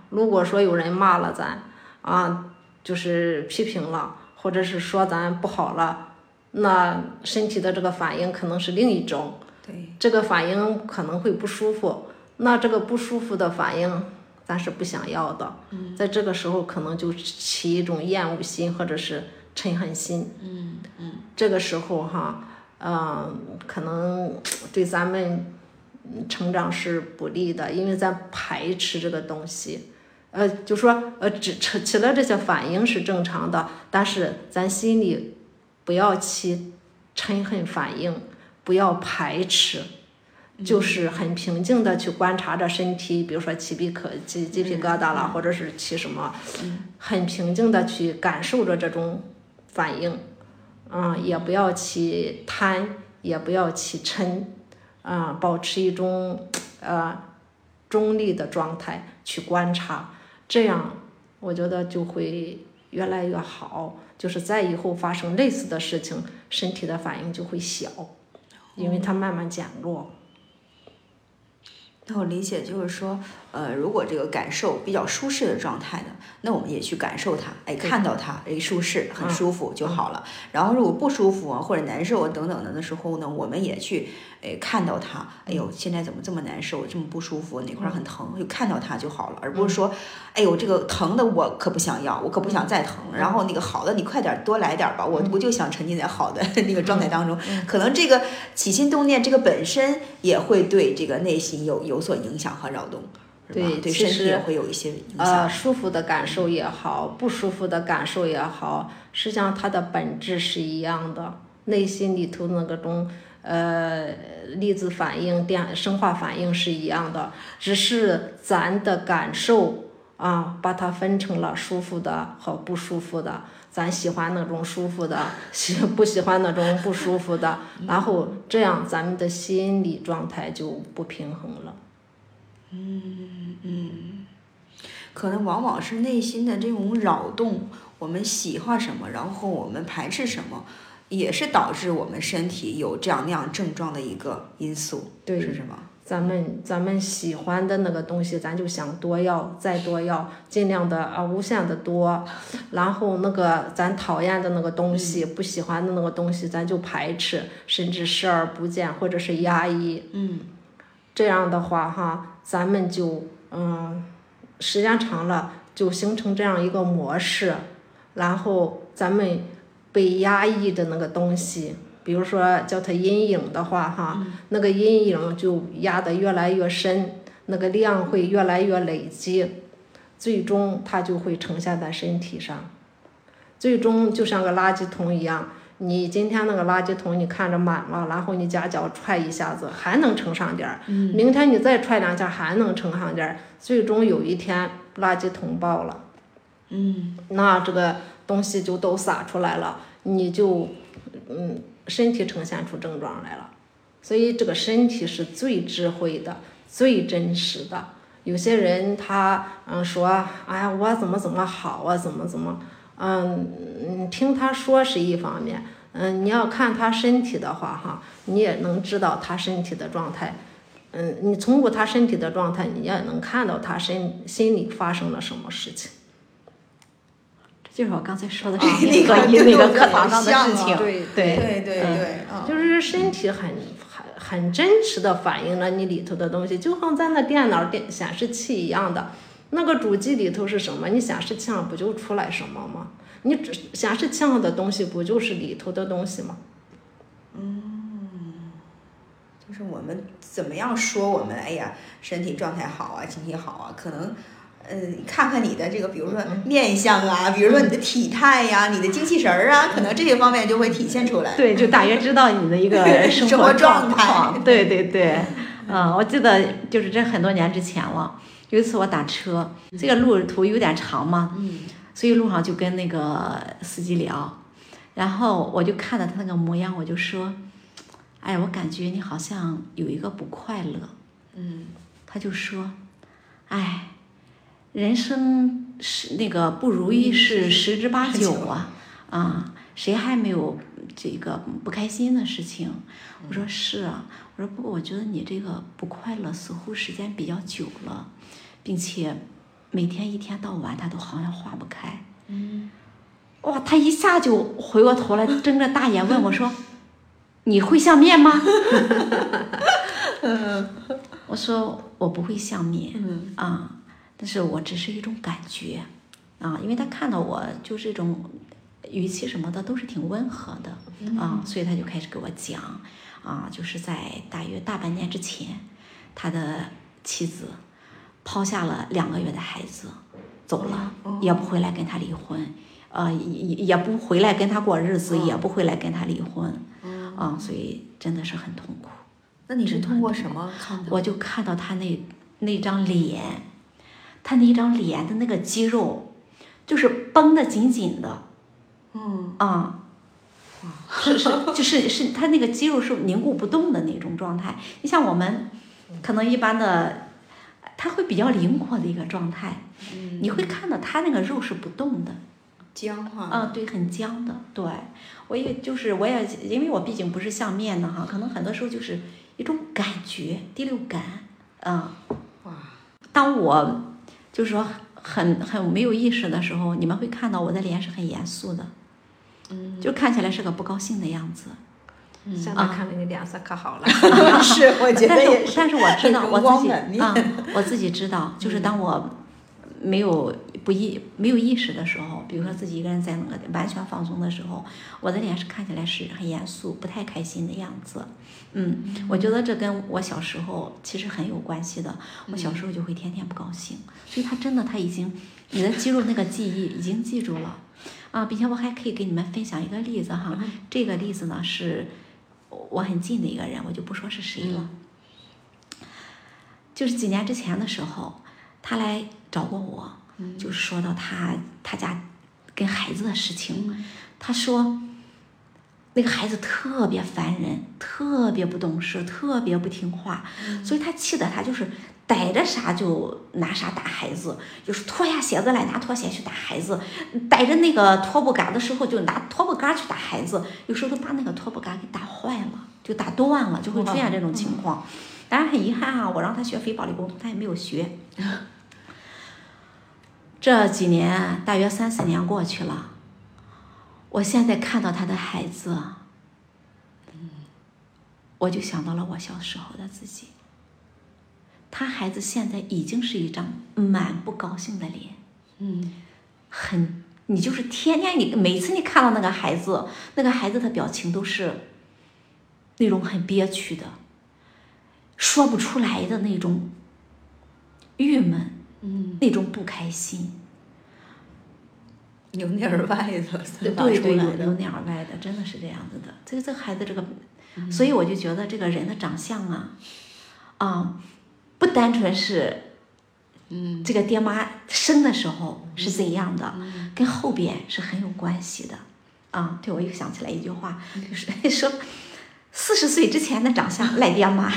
如果说有人骂了咱，啊，就是批评了，或者是说咱不好了，那身体的这个反应可能是另一种，对，这个反应可能会不舒服，那这个不舒服的反应咱是不想要的，在这个时候可能就起一种厌恶心或者是嗔恨心，嗯嗯，这个时候哈，嗯，可能对咱们成长是不利的，因为咱排斥这个东西。呃，就说呃，只起起了这些反应是正常的，但是咱心里不要起嗔恨反应，不要排斥，就是很平静的去观察着身体，比如说起皮可起鸡皮疙瘩了，或者是起什么，很平静的去感受着这种反应，嗯，也不要起贪，也不要起嗔，啊，保持一种呃中立的状态去观察。这样，我觉得就会越来越好。就是在以后发生类似的事情，身体的反应就会小，因为它慢慢减弱。那我理解就是说，呃，如果这个感受比较舒适的状态呢，那我们也去感受它，哎，看到它，哎，舒适，很舒服就好了。然后如果不舒服啊，或者难受啊等等的的时候呢，我们也去，哎，看到它，哎呦，现在怎么这么难受，这么不舒服，哪块很疼，就看到它就好了，而不是说，哎呦，这个疼的我可不想要，我可不想再疼。然后那个好的你快点多来点吧，我我就想沉浸在好的那个状态当中。可能这个起心动念这个本身也会对这个内心有有。有所影响和扰动，对对身体也会有一些影响。呃，舒服的感受也好，不舒服的感受也好，实际上它的本质是一样的。内心里头那个种呃粒子反应、电生化反应是一样的，只是咱的感受啊，把它分成了舒服的和不舒服的。咱喜欢那种舒服的，喜不喜欢那种不舒服的，然后这样咱们的心理状态就不平衡了。可能往往是内心的这种扰动，我们喜欢什么，然后我们排斥什么，也是导致我们身体有这样那样症状的一个因素，对是什么？咱们咱们喜欢的那个东西，咱就想多要，再多要，尽量的啊，无限的多。然后那个咱讨厌的那个东西，不喜欢的那个东西，咱就排斥，甚至视而不见，或者是压抑。嗯，这样的话哈，咱们就嗯，时间长了就形成这样一个模式，然后咱们被压抑的那个东西。比如说叫它阴影的话，哈，那个阴影就压得越来越深，那个量会越来越累积，最终它就会呈现在身体上，最终就像个垃圾桶一样。你今天那个垃圾桶你看着满了，然后你夹脚踹一下子还能盛上点儿，明天你再踹两下还能盛上点儿，最终有一天垃圾桶爆了，嗯，那这个东西就都洒出来了，你就嗯。身体呈现出症状来了，所以这个身体是最智慧的、最真实的。有些人他嗯说，哎呀，我怎么怎么好啊，怎么怎么，嗯嗯，听他说是一方面，嗯，你要看他身体的话哈，你也能知道他身体的状态，嗯，你通过他身体的状态，你也能看到他身心里发生了什么事情。就是我刚才说的 那个那那个课堂上的事情，对对对对对，就是身体很很很真实的反映了你里头的东西，就像咱那电脑电显示器一样的，那个主机里头是什么，你显示器上不就出来什么吗？你只显示器上的东西不就是里头的东西吗？嗯，就是我们怎么样说我们哎呀身体状态好啊，身体好啊，可能。嗯，看看你的这个，比如说面相啊，比如说你的体态呀，你的精气神儿啊，可能这些方面就会体现出来。对，就大约知道你的一个 生活状态。对对对，嗯，我记得就是这很多年之前了。有一次我打车，这个路途有点长嘛，嗯，所以路上就跟那个司机聊，然后我就看到他那个模样，我就说，哎，我感觉你好像有一个不快乐。嗯，他就说，哎。人生是那个不如意是十之八九啊，啊，谁还没有这个不开心的事情？我说是啊，我说不过我觉得你这个不快乐似乎时间比较久了，并且每天一天到晚他都好像化不开。嗯，哇，他一下就回过头来睁着大眼问我说：“你会相面吗？” 我说我不会相面。嗯啊。但是我只是一种感觉，啊，因为他看到我就是一种语气什么的都是挺温和的啊，所以他就开始给我讲，啊，就是在大约大半年之前，他的妻子抛下了两个月的孩子走了，也不回来跟他离婚，呃，也也不回来跟他过日子，也不回来跟他离婚，啊，所以真的是很痛苦。那你是通过什么看的？我就看到他那那张脸。他那张脸的那个肌肉，就是绷得紧紧的，嗯啊，是是就是是，他那个肌肉是凝固不动的那种状态。你像我们，可能一般的，他会比较灵活的一个状态，你会看到他那个肉是不动的，僵化。嗯，对，很僵的。对，我也就是我也因为我毕竟不是相面的哈，可能很多时候就是一种感觉，第六感，嗯，哇，当我。就是说，很很没有意识的时候，你们会看到我的脸是很严肃的，嗯，就看起来是个不高兴的样子。现在看着你脸色可好了。是，我觉得也是。但是我知道我自己啊，我自己知道，就是当我没有不意没有意识的时候，比如说自己一个人在那个完全放松的时候，我的脸是看起来是很严肃、不太开心的样子。嗯，我觉得这跟我小时候其实很有关系的。我小时候就会天天不高兴，所以他真的他已经，你的肌肉那个记忆已经记住了，啊，并且我还可以给你们分享一个例子哈。这个例子呢是，我很近的一个人，我就不说是谁了。就是几年之前的时候，他来找过我，就是说到他他家跟孩子的事情，他说那个孩子特别烦人，特别不懂事，特别不听话，所以他气得他就是逮着啥就拿啥打孩子，就是脱下鞋子来拿拖鞋去打孩子，逮着那个拖布杆的时候就拿拖布杆去打孩子，有时候都把那个拖布杆给打坏了，就打断了，就会出现这种情况。当然很遗憾啊，我让他学非暴力沟通，他也没有学。这几年大约三四年过去了，我现在看到他的孩子，我就想到了我小时候的自己。他孩子现在已经是一张满不高兴的脸，嗯，很，你就是天天你每次你看到那个孩子，那个孩子的表情都是那种很憋屈的。说不出来的那种郁闷，嗯，那种不开心，由内而外的对。由由内而外的，真的是这样子的。这个这个孩子这个，所以我就觉得这个人的长相啊，啊，不单纯是，嗯，这个爹妈生的时候是怎样的，跟后边是很有关系的。啊，对，我又想起来一句话，就是 说。四十岁之前的长相赖爹妈，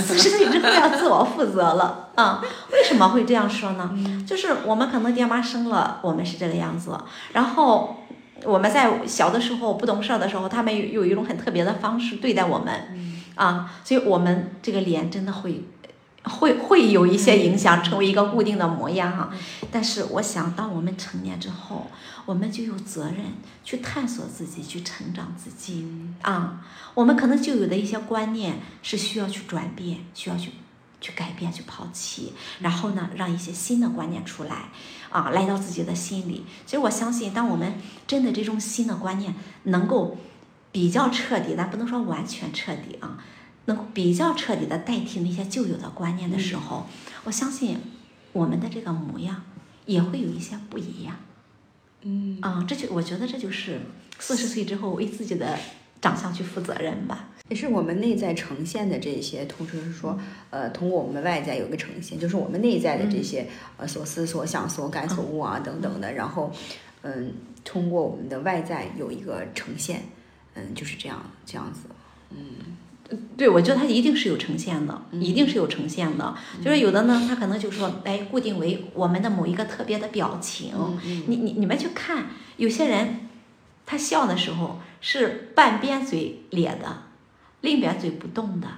四十岁之后要自我负责了啊！为什么会这样说呢？就是我们可能爹妈生了我们是这个样子，然后我们在小的时候不懂事儿的时候，他们有有一种很特别的方式对待我们，啊，所以我们这个脸真的会会会有一些影响，成为一个固定的模样哈。但是我想，当我们成年之后，我们就有责任去探索自己，去成长自己啊。我们可能就有的一些观念是需要去转变，需要去去改变、去抛弃，然后呢，让一些新的观念出来啊，来到自己的心里。其实我相信，当我们真的这种新的观念能够比较彻底，但不能说完全彻底啊，能够比较彻底的代替那些旧有的观念的时候，我相信我们的这个模样也会有一些不一样。嗯。啊，这就我觉得这就是四十岁之后为自己的长相去负责任吧。也是我们内在呈现的这些，同时是说，呃，通过我们外在有一个呈现，就是我们内在的这些呃所思所想所感所悟啊等等的，然后，嗯，通过我们的外在有一个呈现，嗯，就是这样这样子，嗯对，我觉得它一定是有呈现的，一定是有呈现的。就是有的呢，他可能就说，哎，固定为我们的某一个特别的表情。你你你们去看，有些人他笑的时候是半边嘴咧的，另一边嘴不动的。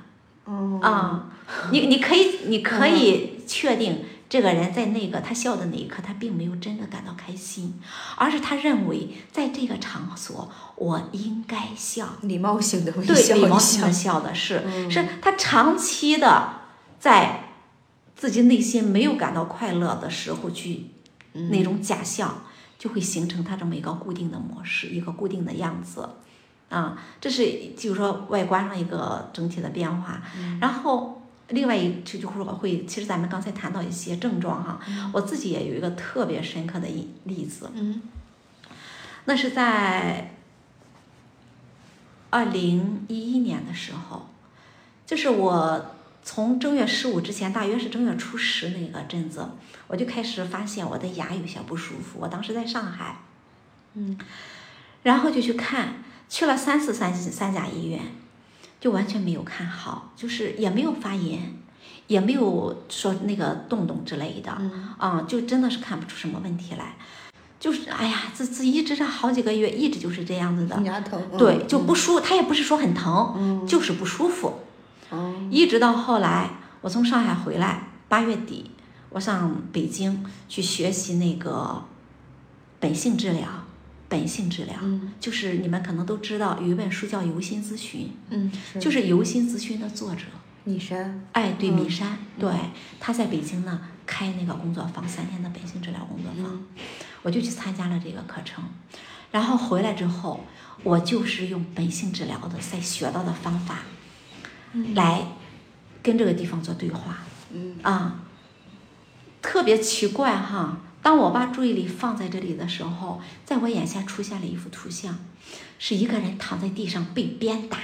哦啊，你你可以你可以确定这个人在那个他笑的那一刻，他并没有真的感到开心，而是他认为在这个场所我应该笑。礼貌性的微对，礼貌性的，笑的是，嗯是他长期的在自己内心没有感到快乐的时候去嗯那种假笑，就会形成他这么一个固定的模式，一个固定的样子，啊，这是就是说外观上一个整体的变化，嗯然后。另外一就就是说会，其实咱们刚才谈到一些症状哈，我自己也有一个特别深刻的一例子，嗯。那是在二零一一年的时候，就是我从正月十五之前，大约是正月初十那个阵子，我就开始发现我的牙有些不舒服。我当时在上海，嗯，然后就去看，去了三次三三甲医院，就完全没有看好，就是也没有发炎，也没有说那个洞洞之类的，嗯啊，就真的是看不出什么问题来。就是哎呀，这这一直这好几个月，一直就是这样子的，对，就不舒，他也不是说很疼，嗯就是不舒服。哦一直到后来，我从上海回来，八月底，我上北京去学习那个本性治疗。本性治疗、嗯。就是你们可能都知道，有一本书叫《由心咨询嗯，》，就是是游心咨询的作者。米山，哎，对，嗯米山，对，他在北京呢开那个工作坊，三天的本性治疗工作坊，嗯。我就去参加了这个课程，然后回来之后，我就是用本性治疗的在学到的方法，来跟这个地方做对话嗯。啊，特别奇怪哈。当我把注意力放在这里的时候，在我眼前出现了一幅图像，是一个人躺在地上被鞭打，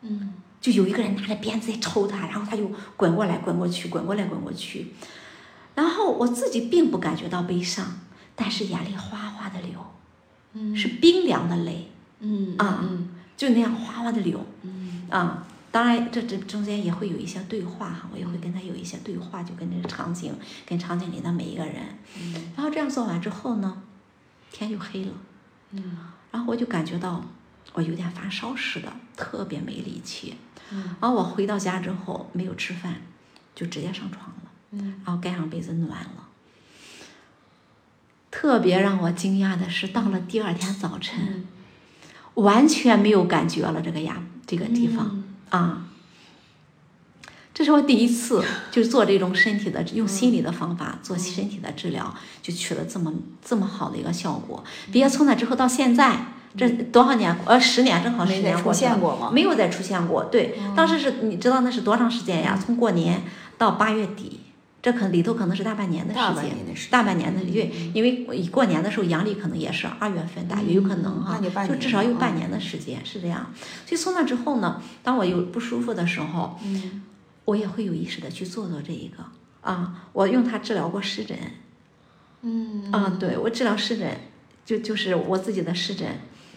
嗯就有一个人拿着鞭子在抽他，然后他就滚过来滚过去，滚过来滚过去。然后我自己并不感觉到悲伤，但是眼泪哗哗的流，嗯是冰凉的泪嗯啊嗯就那样哗哗的流嗯啊。当然，这这中间也会有一些对话哈，我也会跟他有一些对话，就跟这个场景，跟场景里的每一个人。嗯然后这样做完之后呢，天就黑了，嗯然后我就感觉到我有点发烧似的，特别没力气。嗯然后我回到家之后没有吃饭，就直接上床了，嗯然后盖上被子暖了。特别让我惊讶的是，到了第二天早晨，嗯完全没有感觉了这个牙这个地方、嗯啊。这是我第一次就做这种身体的用心理的方法做身体的治疗，就取了这么这么好的一个效果，别从那之后到现在。这多少年？呃，十年，正好十没再出年过去了现过吗没有再出现过。对，当时是你知道那是多长时间呀？从过年到八月底，这可里头可能是大半年的时大间，大半年的，因为因为过年的时候阳历可能也是二月份，大约有可能哈，就至少有半年的时间是这样。所以从那之后呢，当我有不舒服的时候，嗯。我也会有意识的去做做这一个啊，我用它治疗过湿疹嗯。啊，对我治疗湿疹，就就是我自己的湿疹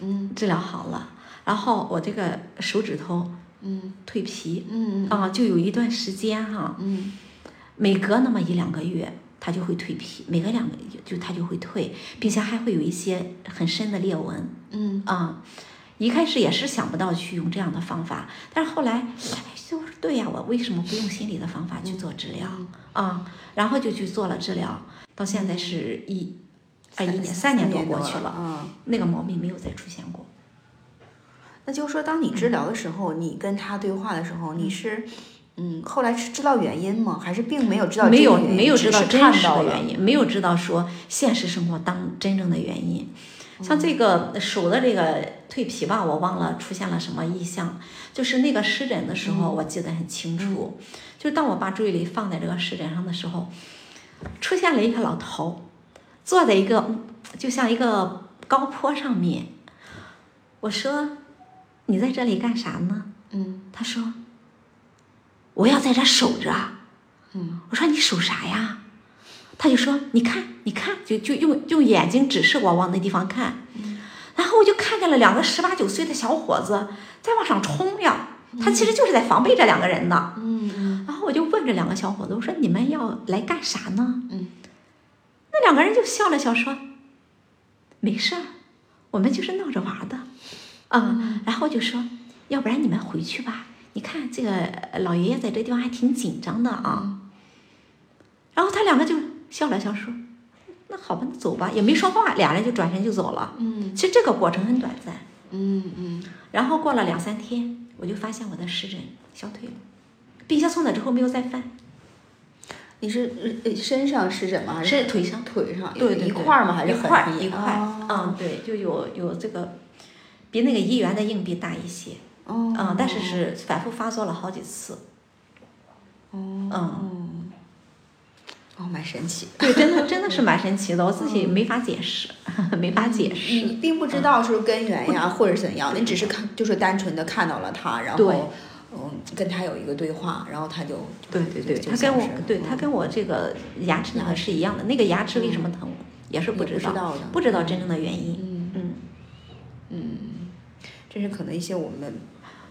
嗯。治疗好了，然后我这个手指头嗯。蜕皮嗯。啊，就有一段时间哈、嗯每隔那么一两个月，它就会蜕皮，每隔两个月就它就会蜕，并且还会有一些很深的裂纹嗯啊。一开始也是想不到去用这样的方法，但是后来，哎，就是对呀，我为什么不用心理的方法去做治疗啊？然后就去做了治疗，到现在是一二一年三年多过去了，嗯。那个毛病没有再出现过。那就是说，当你治疗的时候，你跟他对话的时候，你是，嗯，后来是知道原因吗？还是并没有知道没有没有知道真实的原因，没有知道说现实生活当真正的原因。像这个手的这个蜕皮吧，我忘了出现了什么异象。就是那个湿疹的时候，我记得很清楚。就是当我把注意力放在这个湿疹上的时候，出现了一个老头，坐在一个嗯就像一个高坡上面。我说：“你在这里干啥呢？”嗯他说：“我要在这守着。”嗯我说：“你守啥呀？”他就说：“你看，你看，就就用用眼睛指示我往那地方看。然后我就看见了两个十八九岁的小伙子在往上冲呀，他其实就是在防备这两个人的。嗯嗯然后我就问这两个小伙子：“我说你们要来干啥呢？”嗯那两个人就笑了笑说：“没事儿，我们就是闹着玩的。”啊、然后就说：“要不然你们回去吧，你看这个呃老爷爷在这地方还挺紧张的啊。然后他两个就笑了笑说：“那好吧，那走吧。”也没说话，俩人就转身就走了。嗯其实这个过程很短暂。嗯嗯然后过了两三天，我就发现我的湿疹消退了，并且从那之后没有再犯，你是呃身上湿疹吗？还是腿上。腿上？对对对，一块儿吗？还是一块儿很一块嗯，对，就有有这个，比那个一元的硬币大一些。哦。嗯，但是是反复发作了好几次。哦。嗯，哦，蛮神奇。对，真的真的是蛮神奇的，我自己没法解释，没法解释。你并不知道说根源呀，或者怎样，你只是看，就是单纯的看到了他，然后嗯，跟他有一个对话，然后他就对对对，他跟我对他跟我这个牙齿疼是一样的，那个牙齿为什么疼，也是不知道，知道的不知道真正的原因。嗯嗯，嗯，这是可能一些我们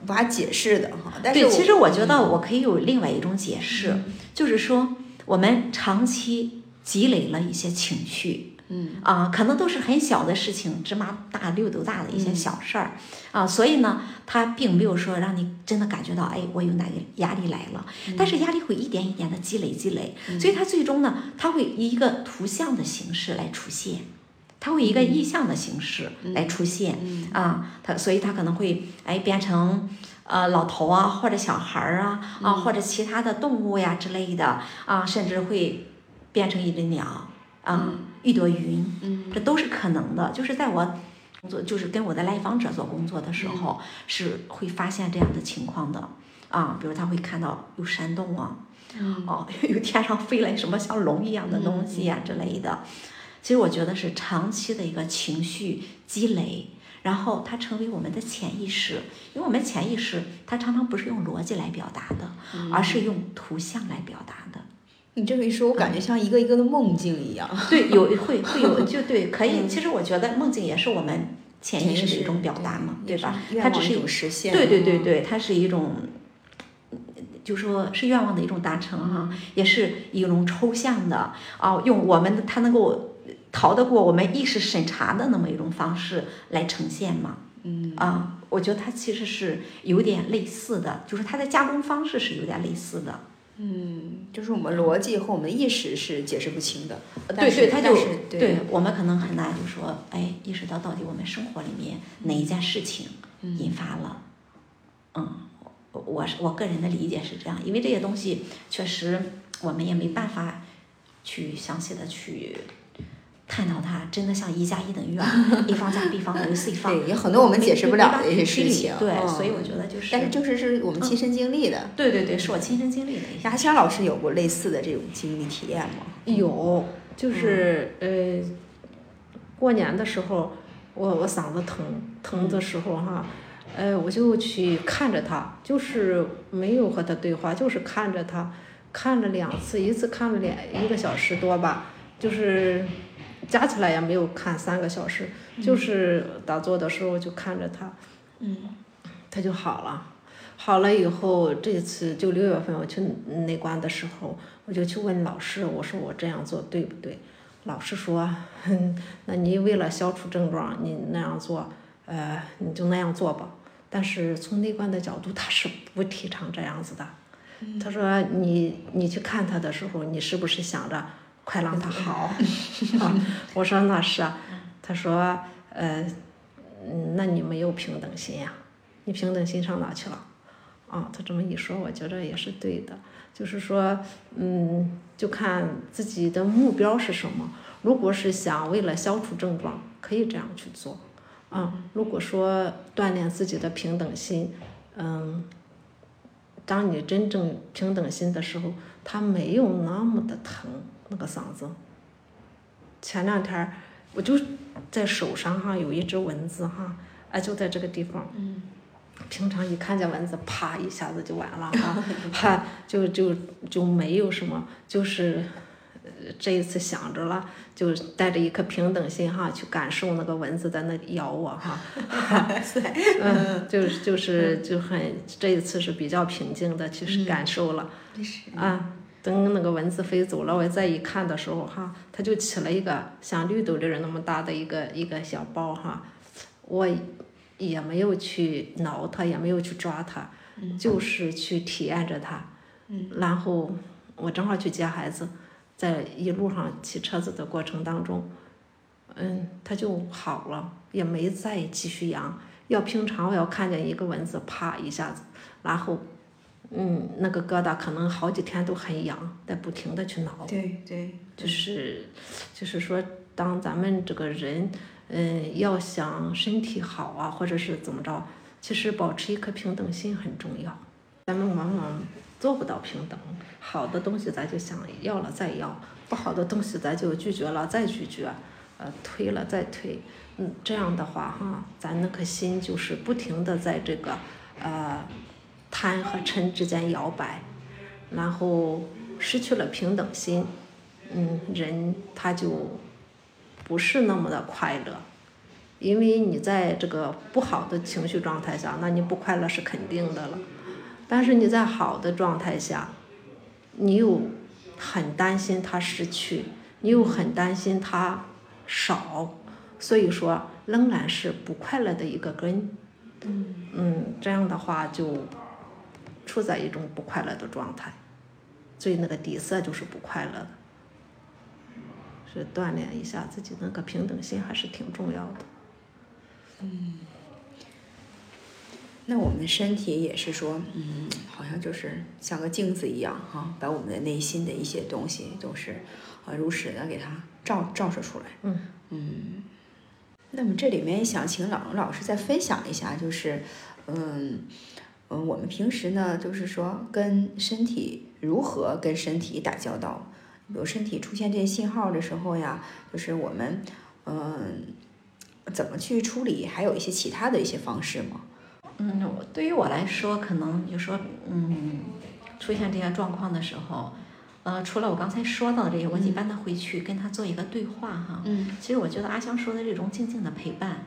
无法解释的哈。但是对，其实我觉得我可以有另外一种解释，就是说我们长期积累了一些情绪。嗯啊，可能都是很小的事情，芝麻大绿豆大的一些小事儿、啊，所以呢，它并没有说让你真的感觉到，哎，我有哪个压力来了，但是压力会一点一点的积累积累，所以它最终呢，它会以一个图像的形式来出现，它会以一个意象的形式来出现、嗯啊，它所以它可能会哎变成。呃，老头啊，或者小孩儿啊，啊，或者其他的动物呀之类的啊，甚至会变成一只鸟啊，一朵云，嗯这都是可能的。就是在我工作，就是跟我的来访者做工作的时候，是会发现这样的情况的啊。比如他会看到有山洞啊，嗯哦，有天上飞来什么像龙一样的东西呀、之类的。其实我觉得是长期的一个情绪积累，然后它成为我们的潜意识，因为我们潜意识它常常不是用逻辑来表达的，而是用图像来表达的。你这么一说，我感觉像一个一个的梦境一样。对，有会 会有就对，可以。其实我觉得梦境也是我们潜意识的一种表达嘛，对吧？它只是一种实现。对对对对，它是一种，就说是愿望的一种达成哈，也是一种抽象的啊，用我们的它能够逃得过我们意识审查的那么一种方式来呈现嘛。嗯啊，我觉得它其实是有点类似的，就是它的加工方式是有点类似的。嗯，就是我们逻辑和我们的意识是解释不清的。对对，他就对我们可能很难就说，哎，意识到到底我们生活里面哪一件事情引发了。嗯，我是我个人的理解是这样，因为这些东西确实我们也没办法去详细的去。探讨它真的像一加一等于二一方加 b 方等于 c 方，对，有很多我们解释不了的一些事情，对，所以我觉得就是，但是就是是我们亲身经历的，对对对，是我亲身经历的。牙签老师有过类似的这种经历体验吗？有，就是呃，过年的时候，我我嗓子疼疼的时候哈，呃，我就去看着他，就是没有和他对话，就是看着他，看了两次，一次看了两一个小时多吧，就是。加起来也没有看三个小时，就是打坐的时候就看着他，嗯，他就好了。好了以后，这次就六月份我去内观的时候，我就去问老师，我说我这样做对不对？老师说，哼 那你为了消除症状，你那样做，呃，你就那样做吧。但是从内观的角度，他是不提倡这样子的。他说，你你去看他的时候，你是不是想着？快让他好，我说那是啊，他说呃，那你没有平等心呀，你平等心上哪去了？啊，他这么一说，我觉着也是对的，就是说，嗯，就看自己的目标是什么。如果是想为了消除症状，可以这样去做，啊，如果说锻炼自己的平等心，嗯，当你真正平等心的时候，他没有那么的疼。那个嗓子，前两天我就在手上哈有一只蚊子哈，哎就在这个地方。嗯。平常一看见蚊子，啪一下子就完了 哈，哈就就就没有什么，就是这一次想着了，就带着一颗平等心哈去感受那个蚊子在那咬我哈。嗯，就是就是就很这一次是比较平静的去感受了。啊。等那个蚊子飞走了，我再一看的时候，哈，它就起了一个像绿豆粒儿那么大的一个一个小包，哈，我也没有去挠它，也没有去抓它，就是去体验着它。嗯然后我正好去接孩子，在一路上骑车子的过程当中，嗯，它就好了，也没再继续痒。要平常我要看见一个蚊子，啪一下子，然后。嗯，那个疙瘩可能好几天都很痒，在不停的去挠。对对，就是，就是说，当咱们这个人，嗯，要想身体好啊，或者是怎么着，其实保持一颗平等心很重要。咱们往往做不到平等，好的东西咱就想要了再要，不好的东西咱就拒绝了再拒绝，呃，推了再推。嗯，这样的话哈，咱那颗心就是不停的在这个，呃。贪和嗔之间摇摆，然后失去了平等心，嗯，人他就不是那么的快乐，因为你在这个不好的情绪状态下，那你不快乐是肯定的了。但是你在好的状态下，你又很担心他失去，你又很担心他少，所以说仍然是不快乐的一个根。嗯，这样的话就。处在一种不快乐的状态，所以那个底色就是不快乐的。是锻炼一下自己那个平等心还是挺重要的。嗯，那我们的身体也是说，嗯，好像就是像个镜子一样哈，把我们的内心的一些东西都是啊如实的给它照照射出来。嗯嗯。那么这里面想请老龙老师再分享一下，就是嗯。嗯，我们平时呢，就是说跟身体如何跟身体打交道，比如身体出现这些信号的时候呀，就是我们嗯怎么去处理？还有一些其他的一些方式吗？嗯，我对于我来说，可能就说，嗯，出现这些状况的时候，呃，除了我刚才说到的这些，我一般的会去跟他做一个对话哈。嗯其实我觉得阿香说的这种静静的陪伴，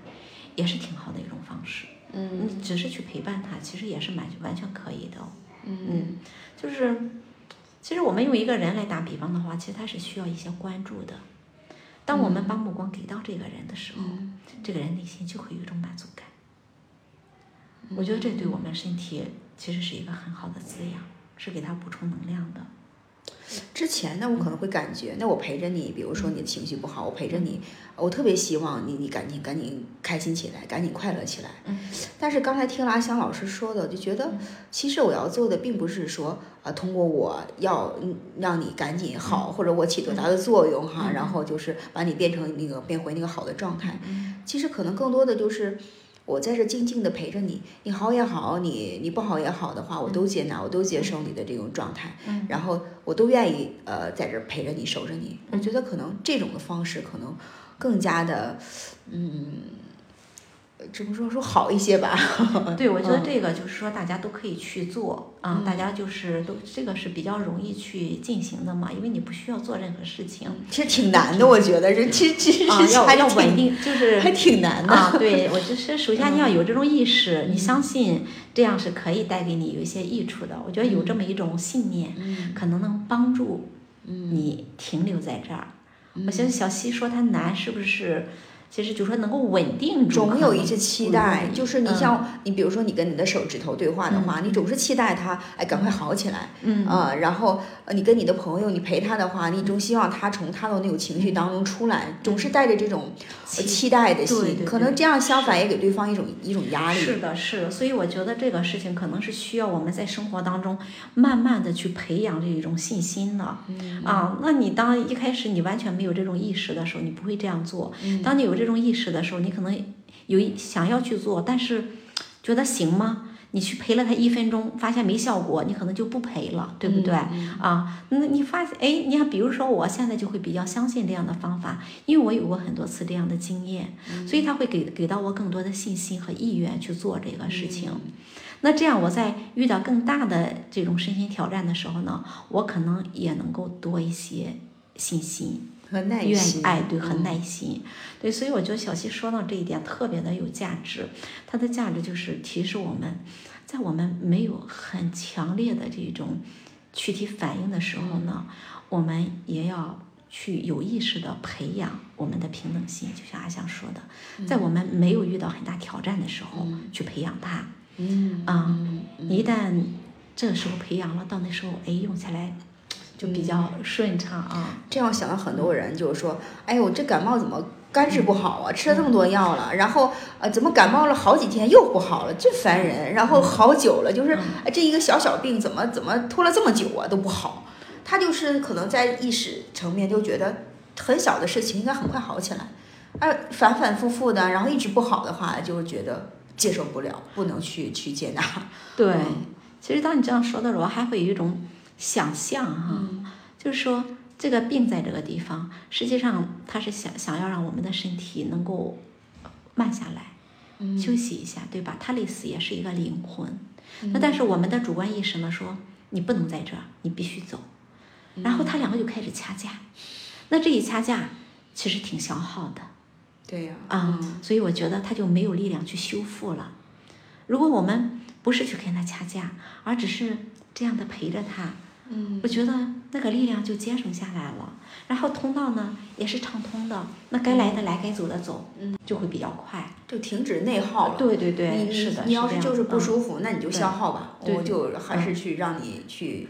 也是挺好的一种方式。嗯你只是去陪伴他，其实也是蛮完全可以的哦。嗯嗯，就是，其实我们用一个人来打比方的话，其实他是需要一些关注的。当我们把目光给到这个人的时候，嗯这个人内心就会有一种满足感。我觉得这对我们身体其实是一个很好的滋养，是给他补充能量的。之前呢，我可能会感觉，那我陪着你，比如说你的情绪不好，我陪着你，我特别希望你，你赶紧赶紧开心起来，赶紧快乐起来。嗯但是刚才听了阿香老师说的，就觉得其实我要做的并不是说，呃，通过我要嗯让你赶紧好，或者我起多大的作用哈，嗯然后就是把你变成那个变回那个好的状态。嗯其实可能更多的就是。我在这静静的陪着你，你好也好，你你不好也好的话，我都接纳，我都接受你的这种状态。嗯然后我都愿意呃在这儿陪着你守着你。我觉得可能这种的方式可能更加的，嗯，怎么说说好一些吧。对，我觉得嗯这个就是说大家都可以去做啊，大家就是都这个是比较容易去进行的嘛，因为你不需要做任何事情其实挺难的，我觉得这其实其实啊，要还挺要稳，定，就是还挺难的。啊，对我就是首先你要有这种意识，你相信这样是可以带给你有一些益处的。我觉得有这么一种信念，嗯可能能帮助你停留在这儿。我相信小溪说它难，是不是？其实就说能够稳定住，总有一些期待，嗯就是你嗯像你，比如说你跟你的手指头对话的话，你总是期待他哎赶快好起来，嗯啊，然后呃你跟你的朋友你陪他的话，你总希望他从他的那种情绪当中出来，总是带着这种呃期待的对心，对可能这样相反也给对方一种一种压力。是的，是的，所以我觉得这个事情可能是需要我们在生活当中慢慢的去培养这一种信心的。嗯啊，那你当一开始你完全没有这种意识的时候，你不会这样做。嗯当你有这种意识的时候，你可能有一想要去做，但是觉得行吗？你去陪了他一分钟，发现没效果，你可能就不陪了，对不对？嗯啊，那你发现，哎，你看，比如说我现在就会比较相信这样的方法，因为我有过很多次这样的经验，嗯所以他会给给到我更多的信心和意愿去做这个事情。嗯那这样我在遇到更大的这种身心挑战的时候呢，我可能也能够多一些信心。和耐愿意心，哎，对，很嗯。耐心，对，所以我觉得小溪说到这一点特别的有价值，它的价值就是提示我们，在我们没有很强烈的这种躯体反应的时候呢，我们也要去有意识的培养我们的平等心，就像阿香说的，在我们没有遇到很大挑战的时候、去培养它，嗯。啊、嗯一旦这个时候培养了，到那时候哎用起来就比较顺畅啊。这样想到很多人就是说，哎呦，这感冒怎么肝治不好啊？吃了这么多药了，然后呃，怎么感冒了好几天又不好了，真烦人。然后好久了，就是哎这一个小小病怎么怎么拖了这么久啊都不好。他就是可能在意识层面就觉得很小的事情应该很快好起来，哎，反反复复的，然后一直不好的话，就是觉得接受不了，不能去去接纳。对，嗯其实当你这样说的时候，还会有一种想象哈、就是说这个病在这个地方，实际上它是想想要让我们的身体能够慢下来，休息一下，对吧？它类似也是一个灵魂。那但是我们的主观意识呢说，你不能在这儿，你必须走。然后他两个就开始掐架，那这一掐架其实挺消耗的。对呀、啊、所以我觉得他就没有力量去修复了。如果我们不是去跟他掐架，而只是这样的陪着他，嗯，我觉得那个力量就节省下来了。然后通道呢也是畅通的，那该来的来，该走的走，嗯，就会比较快。就停止内耗了。对对对，你是的，你要是就是不嗯舒服，那你就消耗吧，我就还是去让你去。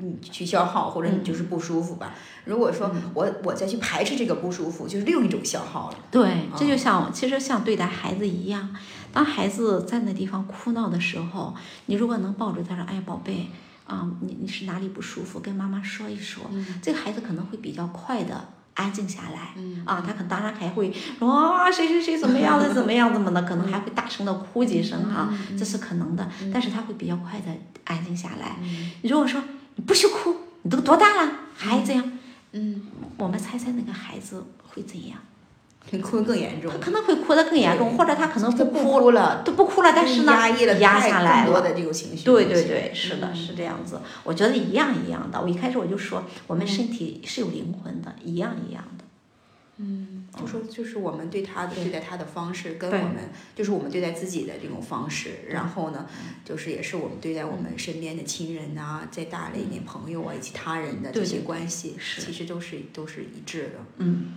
嗯，去消耗，或者你就是不舒服吧。如果说我我再去排斥这个不舒服，就是另一种消耗了。对，这就嗯像其实像对待孩子一样，当孩子在那地方哭闹的时候，你如果能抱住他说：“哎，宝贝，啊，你你是哪里不舒服？跟妈妈说一说。这个孩子可能会比较快的安静下来。嗯啊，他可当然还会说啊，谁谁谁怎么样的，怎么样怎么的，可能还会大声的哭几声哈，这是可能的。但是他会比较快的安静下来。如果说你不许哭，你都多大了还这样？嗯，我们猜猜那个孩子会怎样？哭得更严重他，可能会哭得更严重，或者他可能就不不哭了，都不哭了，但是呢，压抑了压下来了。更多的这种情绪。对对对，是的，嗯是这样子。我觉得一样一样的。我一开始我就说，我们嗯身体是有灵魂的，一样一样的。嗯就说就是我们对他的对待他的方式，跟我们就是我们对待自己的这种方式，然后呢，就是也是我们对待我们身边的亲人呐、再大了一点朋友啊，以及他人的这些关系，其实都是都是一致的。嗯，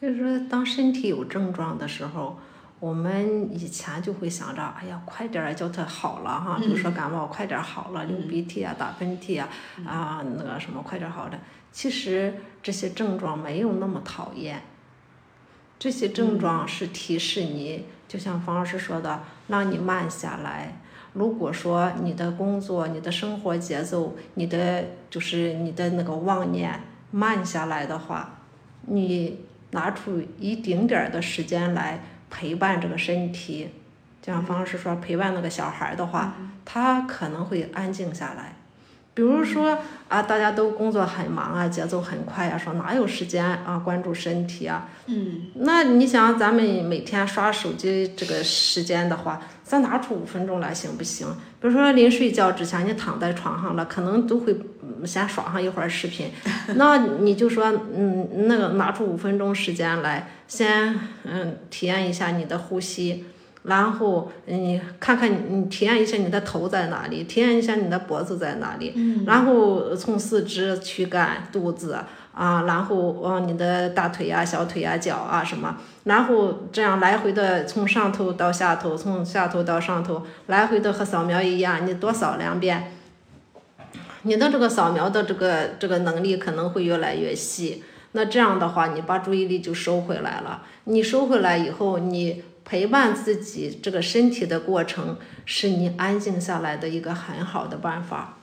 就是说，当身体有症状的时候，我们以前就会想着，哎呀，快点儿叫它好了哈，比如说感冒，快点儿好了，流鼻涕啊，打喷嚏啊，啊，那个什么，快点儿好了。其实这些症状没有那么讨厌，这些症状是提示你，就像方老师说的，让你慢下来。如果说你的工作、你的生活节奏、你的就是你的那个妄念慢下来的话，你拿出一丁点儿的时间来陪伴这个身体，就像方老师说陪伴那个小孩的话，他可能会安静下来。比如说啊，大家都工作很忙啊，节奏很快啊，说哪有时间啊关注身体啊？嗯，那你想，咱们每天刷手机这个时间的话，咱拿出五分钟来行不行？比如说临睡觉之前，你躺在床上了，可能都会嗯先刷上一会儿视频，那你就说，嗯，那个拿出五分钟时间来，先嗯体验一下你的呼吸。然后你看看你，你体验一下你的头在哪里，体验一下你的脖子在哪里，然后从四肢、躯干、肚子啊，然后往你的大腿呀、小腿呀、脚啊什么，然后这样来回的从上头到下头，从下头到上头，来回的和扫描一样，你多扫两遍，你的这个扫描的这个这个能力可能会越来越细。那这样的话，你把注意力就收回来了。你收回来以后，你陪伴自己这个身体的过程，是你安静下来的一个很好的办法。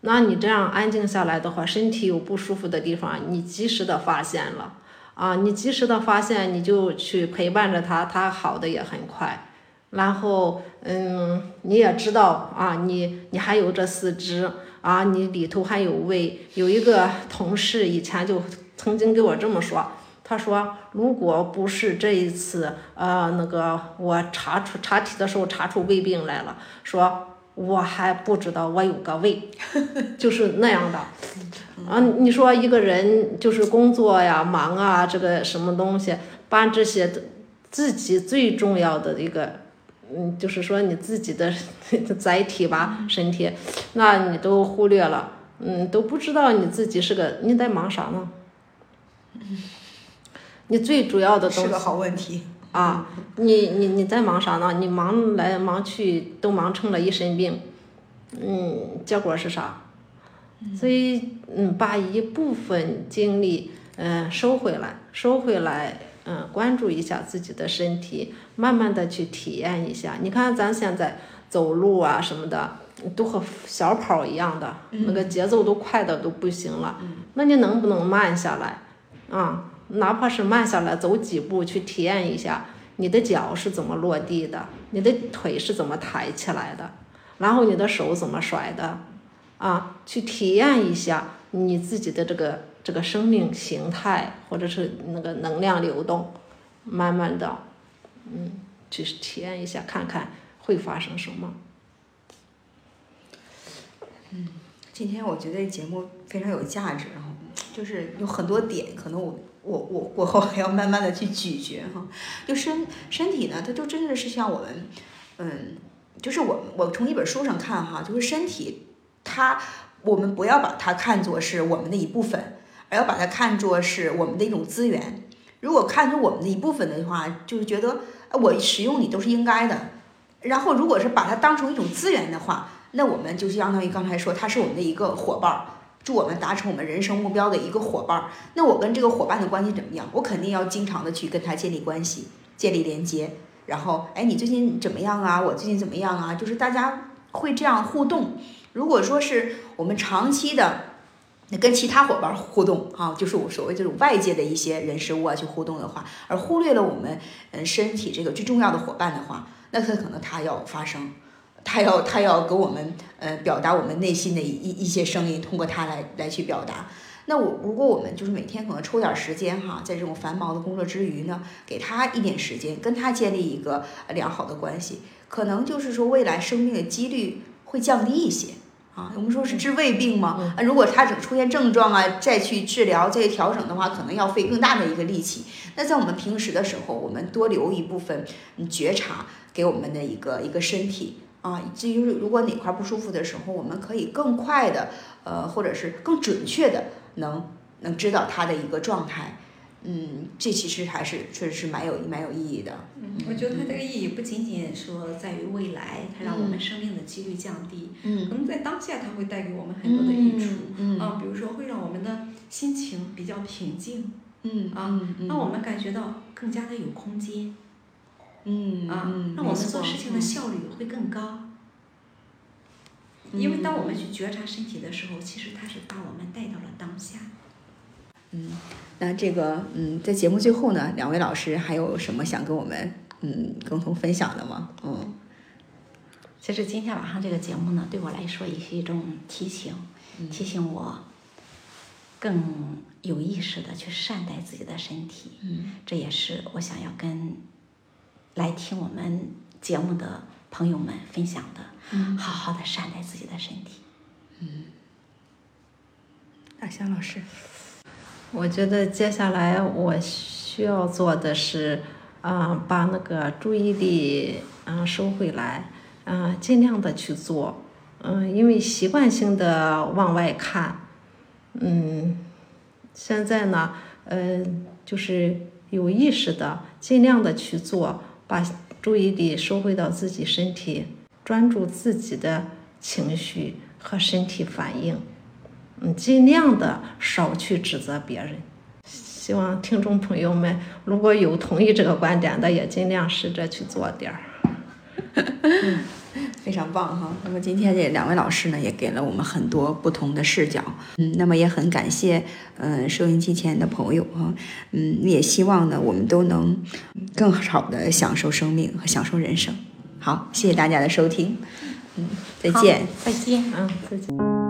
那你这样安静下来的话，身体有不舒服的地方，你及时的发现了啊，你及时的发现，你就去陪伴着他，他好的也很快。然后，嗯，你也知道啊，你你还有这四肢啊，你里头还有胃。有一个同事以前就曾经给我这么说，他说，如果不是这一次，呃，那个我查出查体的时候查出胃病来了，说我还不知道我有个胃，就是那样的。啊，你说一个人就是工作呀、忙啊，这个什么东西，把这些自己最重要的一个，嗯，就是说你自己的 载体吧，身体，那你都忽略了，嗯，都不知道你自己是个你在忙啥呢？你最主要的东西是个好问题。啊，你你你在忙啥呢？你忙来忙去都忙成了一身病，嗯，结果是啥？所以嗯，把一部分精力嗯、收回来，收回来，嗯，关注一下自己的身体，慢慢的去体验一下。你看咱现在走路啊什么的，都和小跑一样的，那个节奏都快的都不行了。那你能不能慢下来？啊，哪怕是慢下来走几步去体验一下，你的脚是怎么落地的，你的腿是怎么抬起来的，然后你的手怎么甩的，啊，去体验一下你自己的这个这个生命形态或者是那个能量流动，慢慢的，嗯，去体验一下，看看会发生什么。嗯今天我觉得节目非常有价值啊，就是有很多点，可能我我我过后还要慢慢的去咀嚼哈。就身身体呢，它就真的是像我们，嗯，就是我我从一本书上看哈，就是身体，它我们不要把它看作是我们的一部分，而要把它看作是我们的一种资源。如果看作我们的一部分的话，就是觉得我使用你都是应该的。然后如果是把它当成一种资源的话，那我们就相当于刚才说，它是我们的一个伙伴儿，助我们达成我们人生目标的一个伙伴儿。那我跟这个伙伴的关系怎么样？我肯定要经常的去跟他建立关系，建立连接。然后，哎，你最近怎么样啊？我最近怎么样啊？就是大家会这样互动。如果说是我们长期的跟其他伙伴互动啊，就是我所谓这种外界的一些人事物啊去互动的话，而忽略了我们嗯身体这个最重要的伙伴的话，那他可能他要发生。他要他要给我们呃表达我们内心的一一一些声音，通过他来来去表达。那我如果我们就是每天可能抽点时间哈，在这种繁忙的工作之余呢，给他一点时间，跟他建立一个良好的关系，可能就是说未来生病的几率会降低一些啊。我们说是治胃病嘛，啊，如果他只出现症状啊，再去治疗、再去调整的话，可能要费更大的一个力气。那在我们平时的时候，我们多留一部分觉察给我们的一个一个身体。啊，至于如果哪块不舒服的时候，我们可以更快的，呃，或者是更准确的，能能知道它的一个状态。嗯，这其实还是确实是蛮有蛮有意义的。嗯，我觉得它这个意义不仅仅说在于未来，它让我们生命的几率降低，嗯，可能在当下它会带给我们很多的益处。嗯，啊，比如说会让我们的心情比较平静。嗯，啊，让我们感觉到更加的有空间。嗯啊，那我们做事情的效率会更高。因为当我们去觉察身体的时候，其实它是把我们带到了当下。嗯，那这个嗯，在节目最后呢，两位老师还有什么想跟我们嗯共同分享的吗？嗯，其实今天晚上这个节目呢，对我来说也是一种提醒，提醒我更有意识的去善待自己的身体。嗯，这也是我想要跟来听我们节目的朋友们分享的。嗯，好好的善待自己的身体。嗯，大香老师，我觉得接下来我需要做的是，嗯，把那个注意力嗯收回来，嗯，尽量的去做，嗯，因为习惯性的往外看，嗯，现在呢，嗯，就是有意识的尽量的去做，把注意力收回到自己身体。专注自己的情绪和身体反应，嗯，尽量的少去指责别人。希望听众朋友们如果有同意这个观点的，也尽量试着去做点儿。嗯，非常棒哈。那么今天这两位老师呢，也给了我们很多不同的视角。嗯，那么也很感谢嗯收音机前的朋友哈。嗯，也希望呢我们都能更好的享受生命和享受人生。好，谢谢大家的收听，嗯，再见，再见，嗯，再见。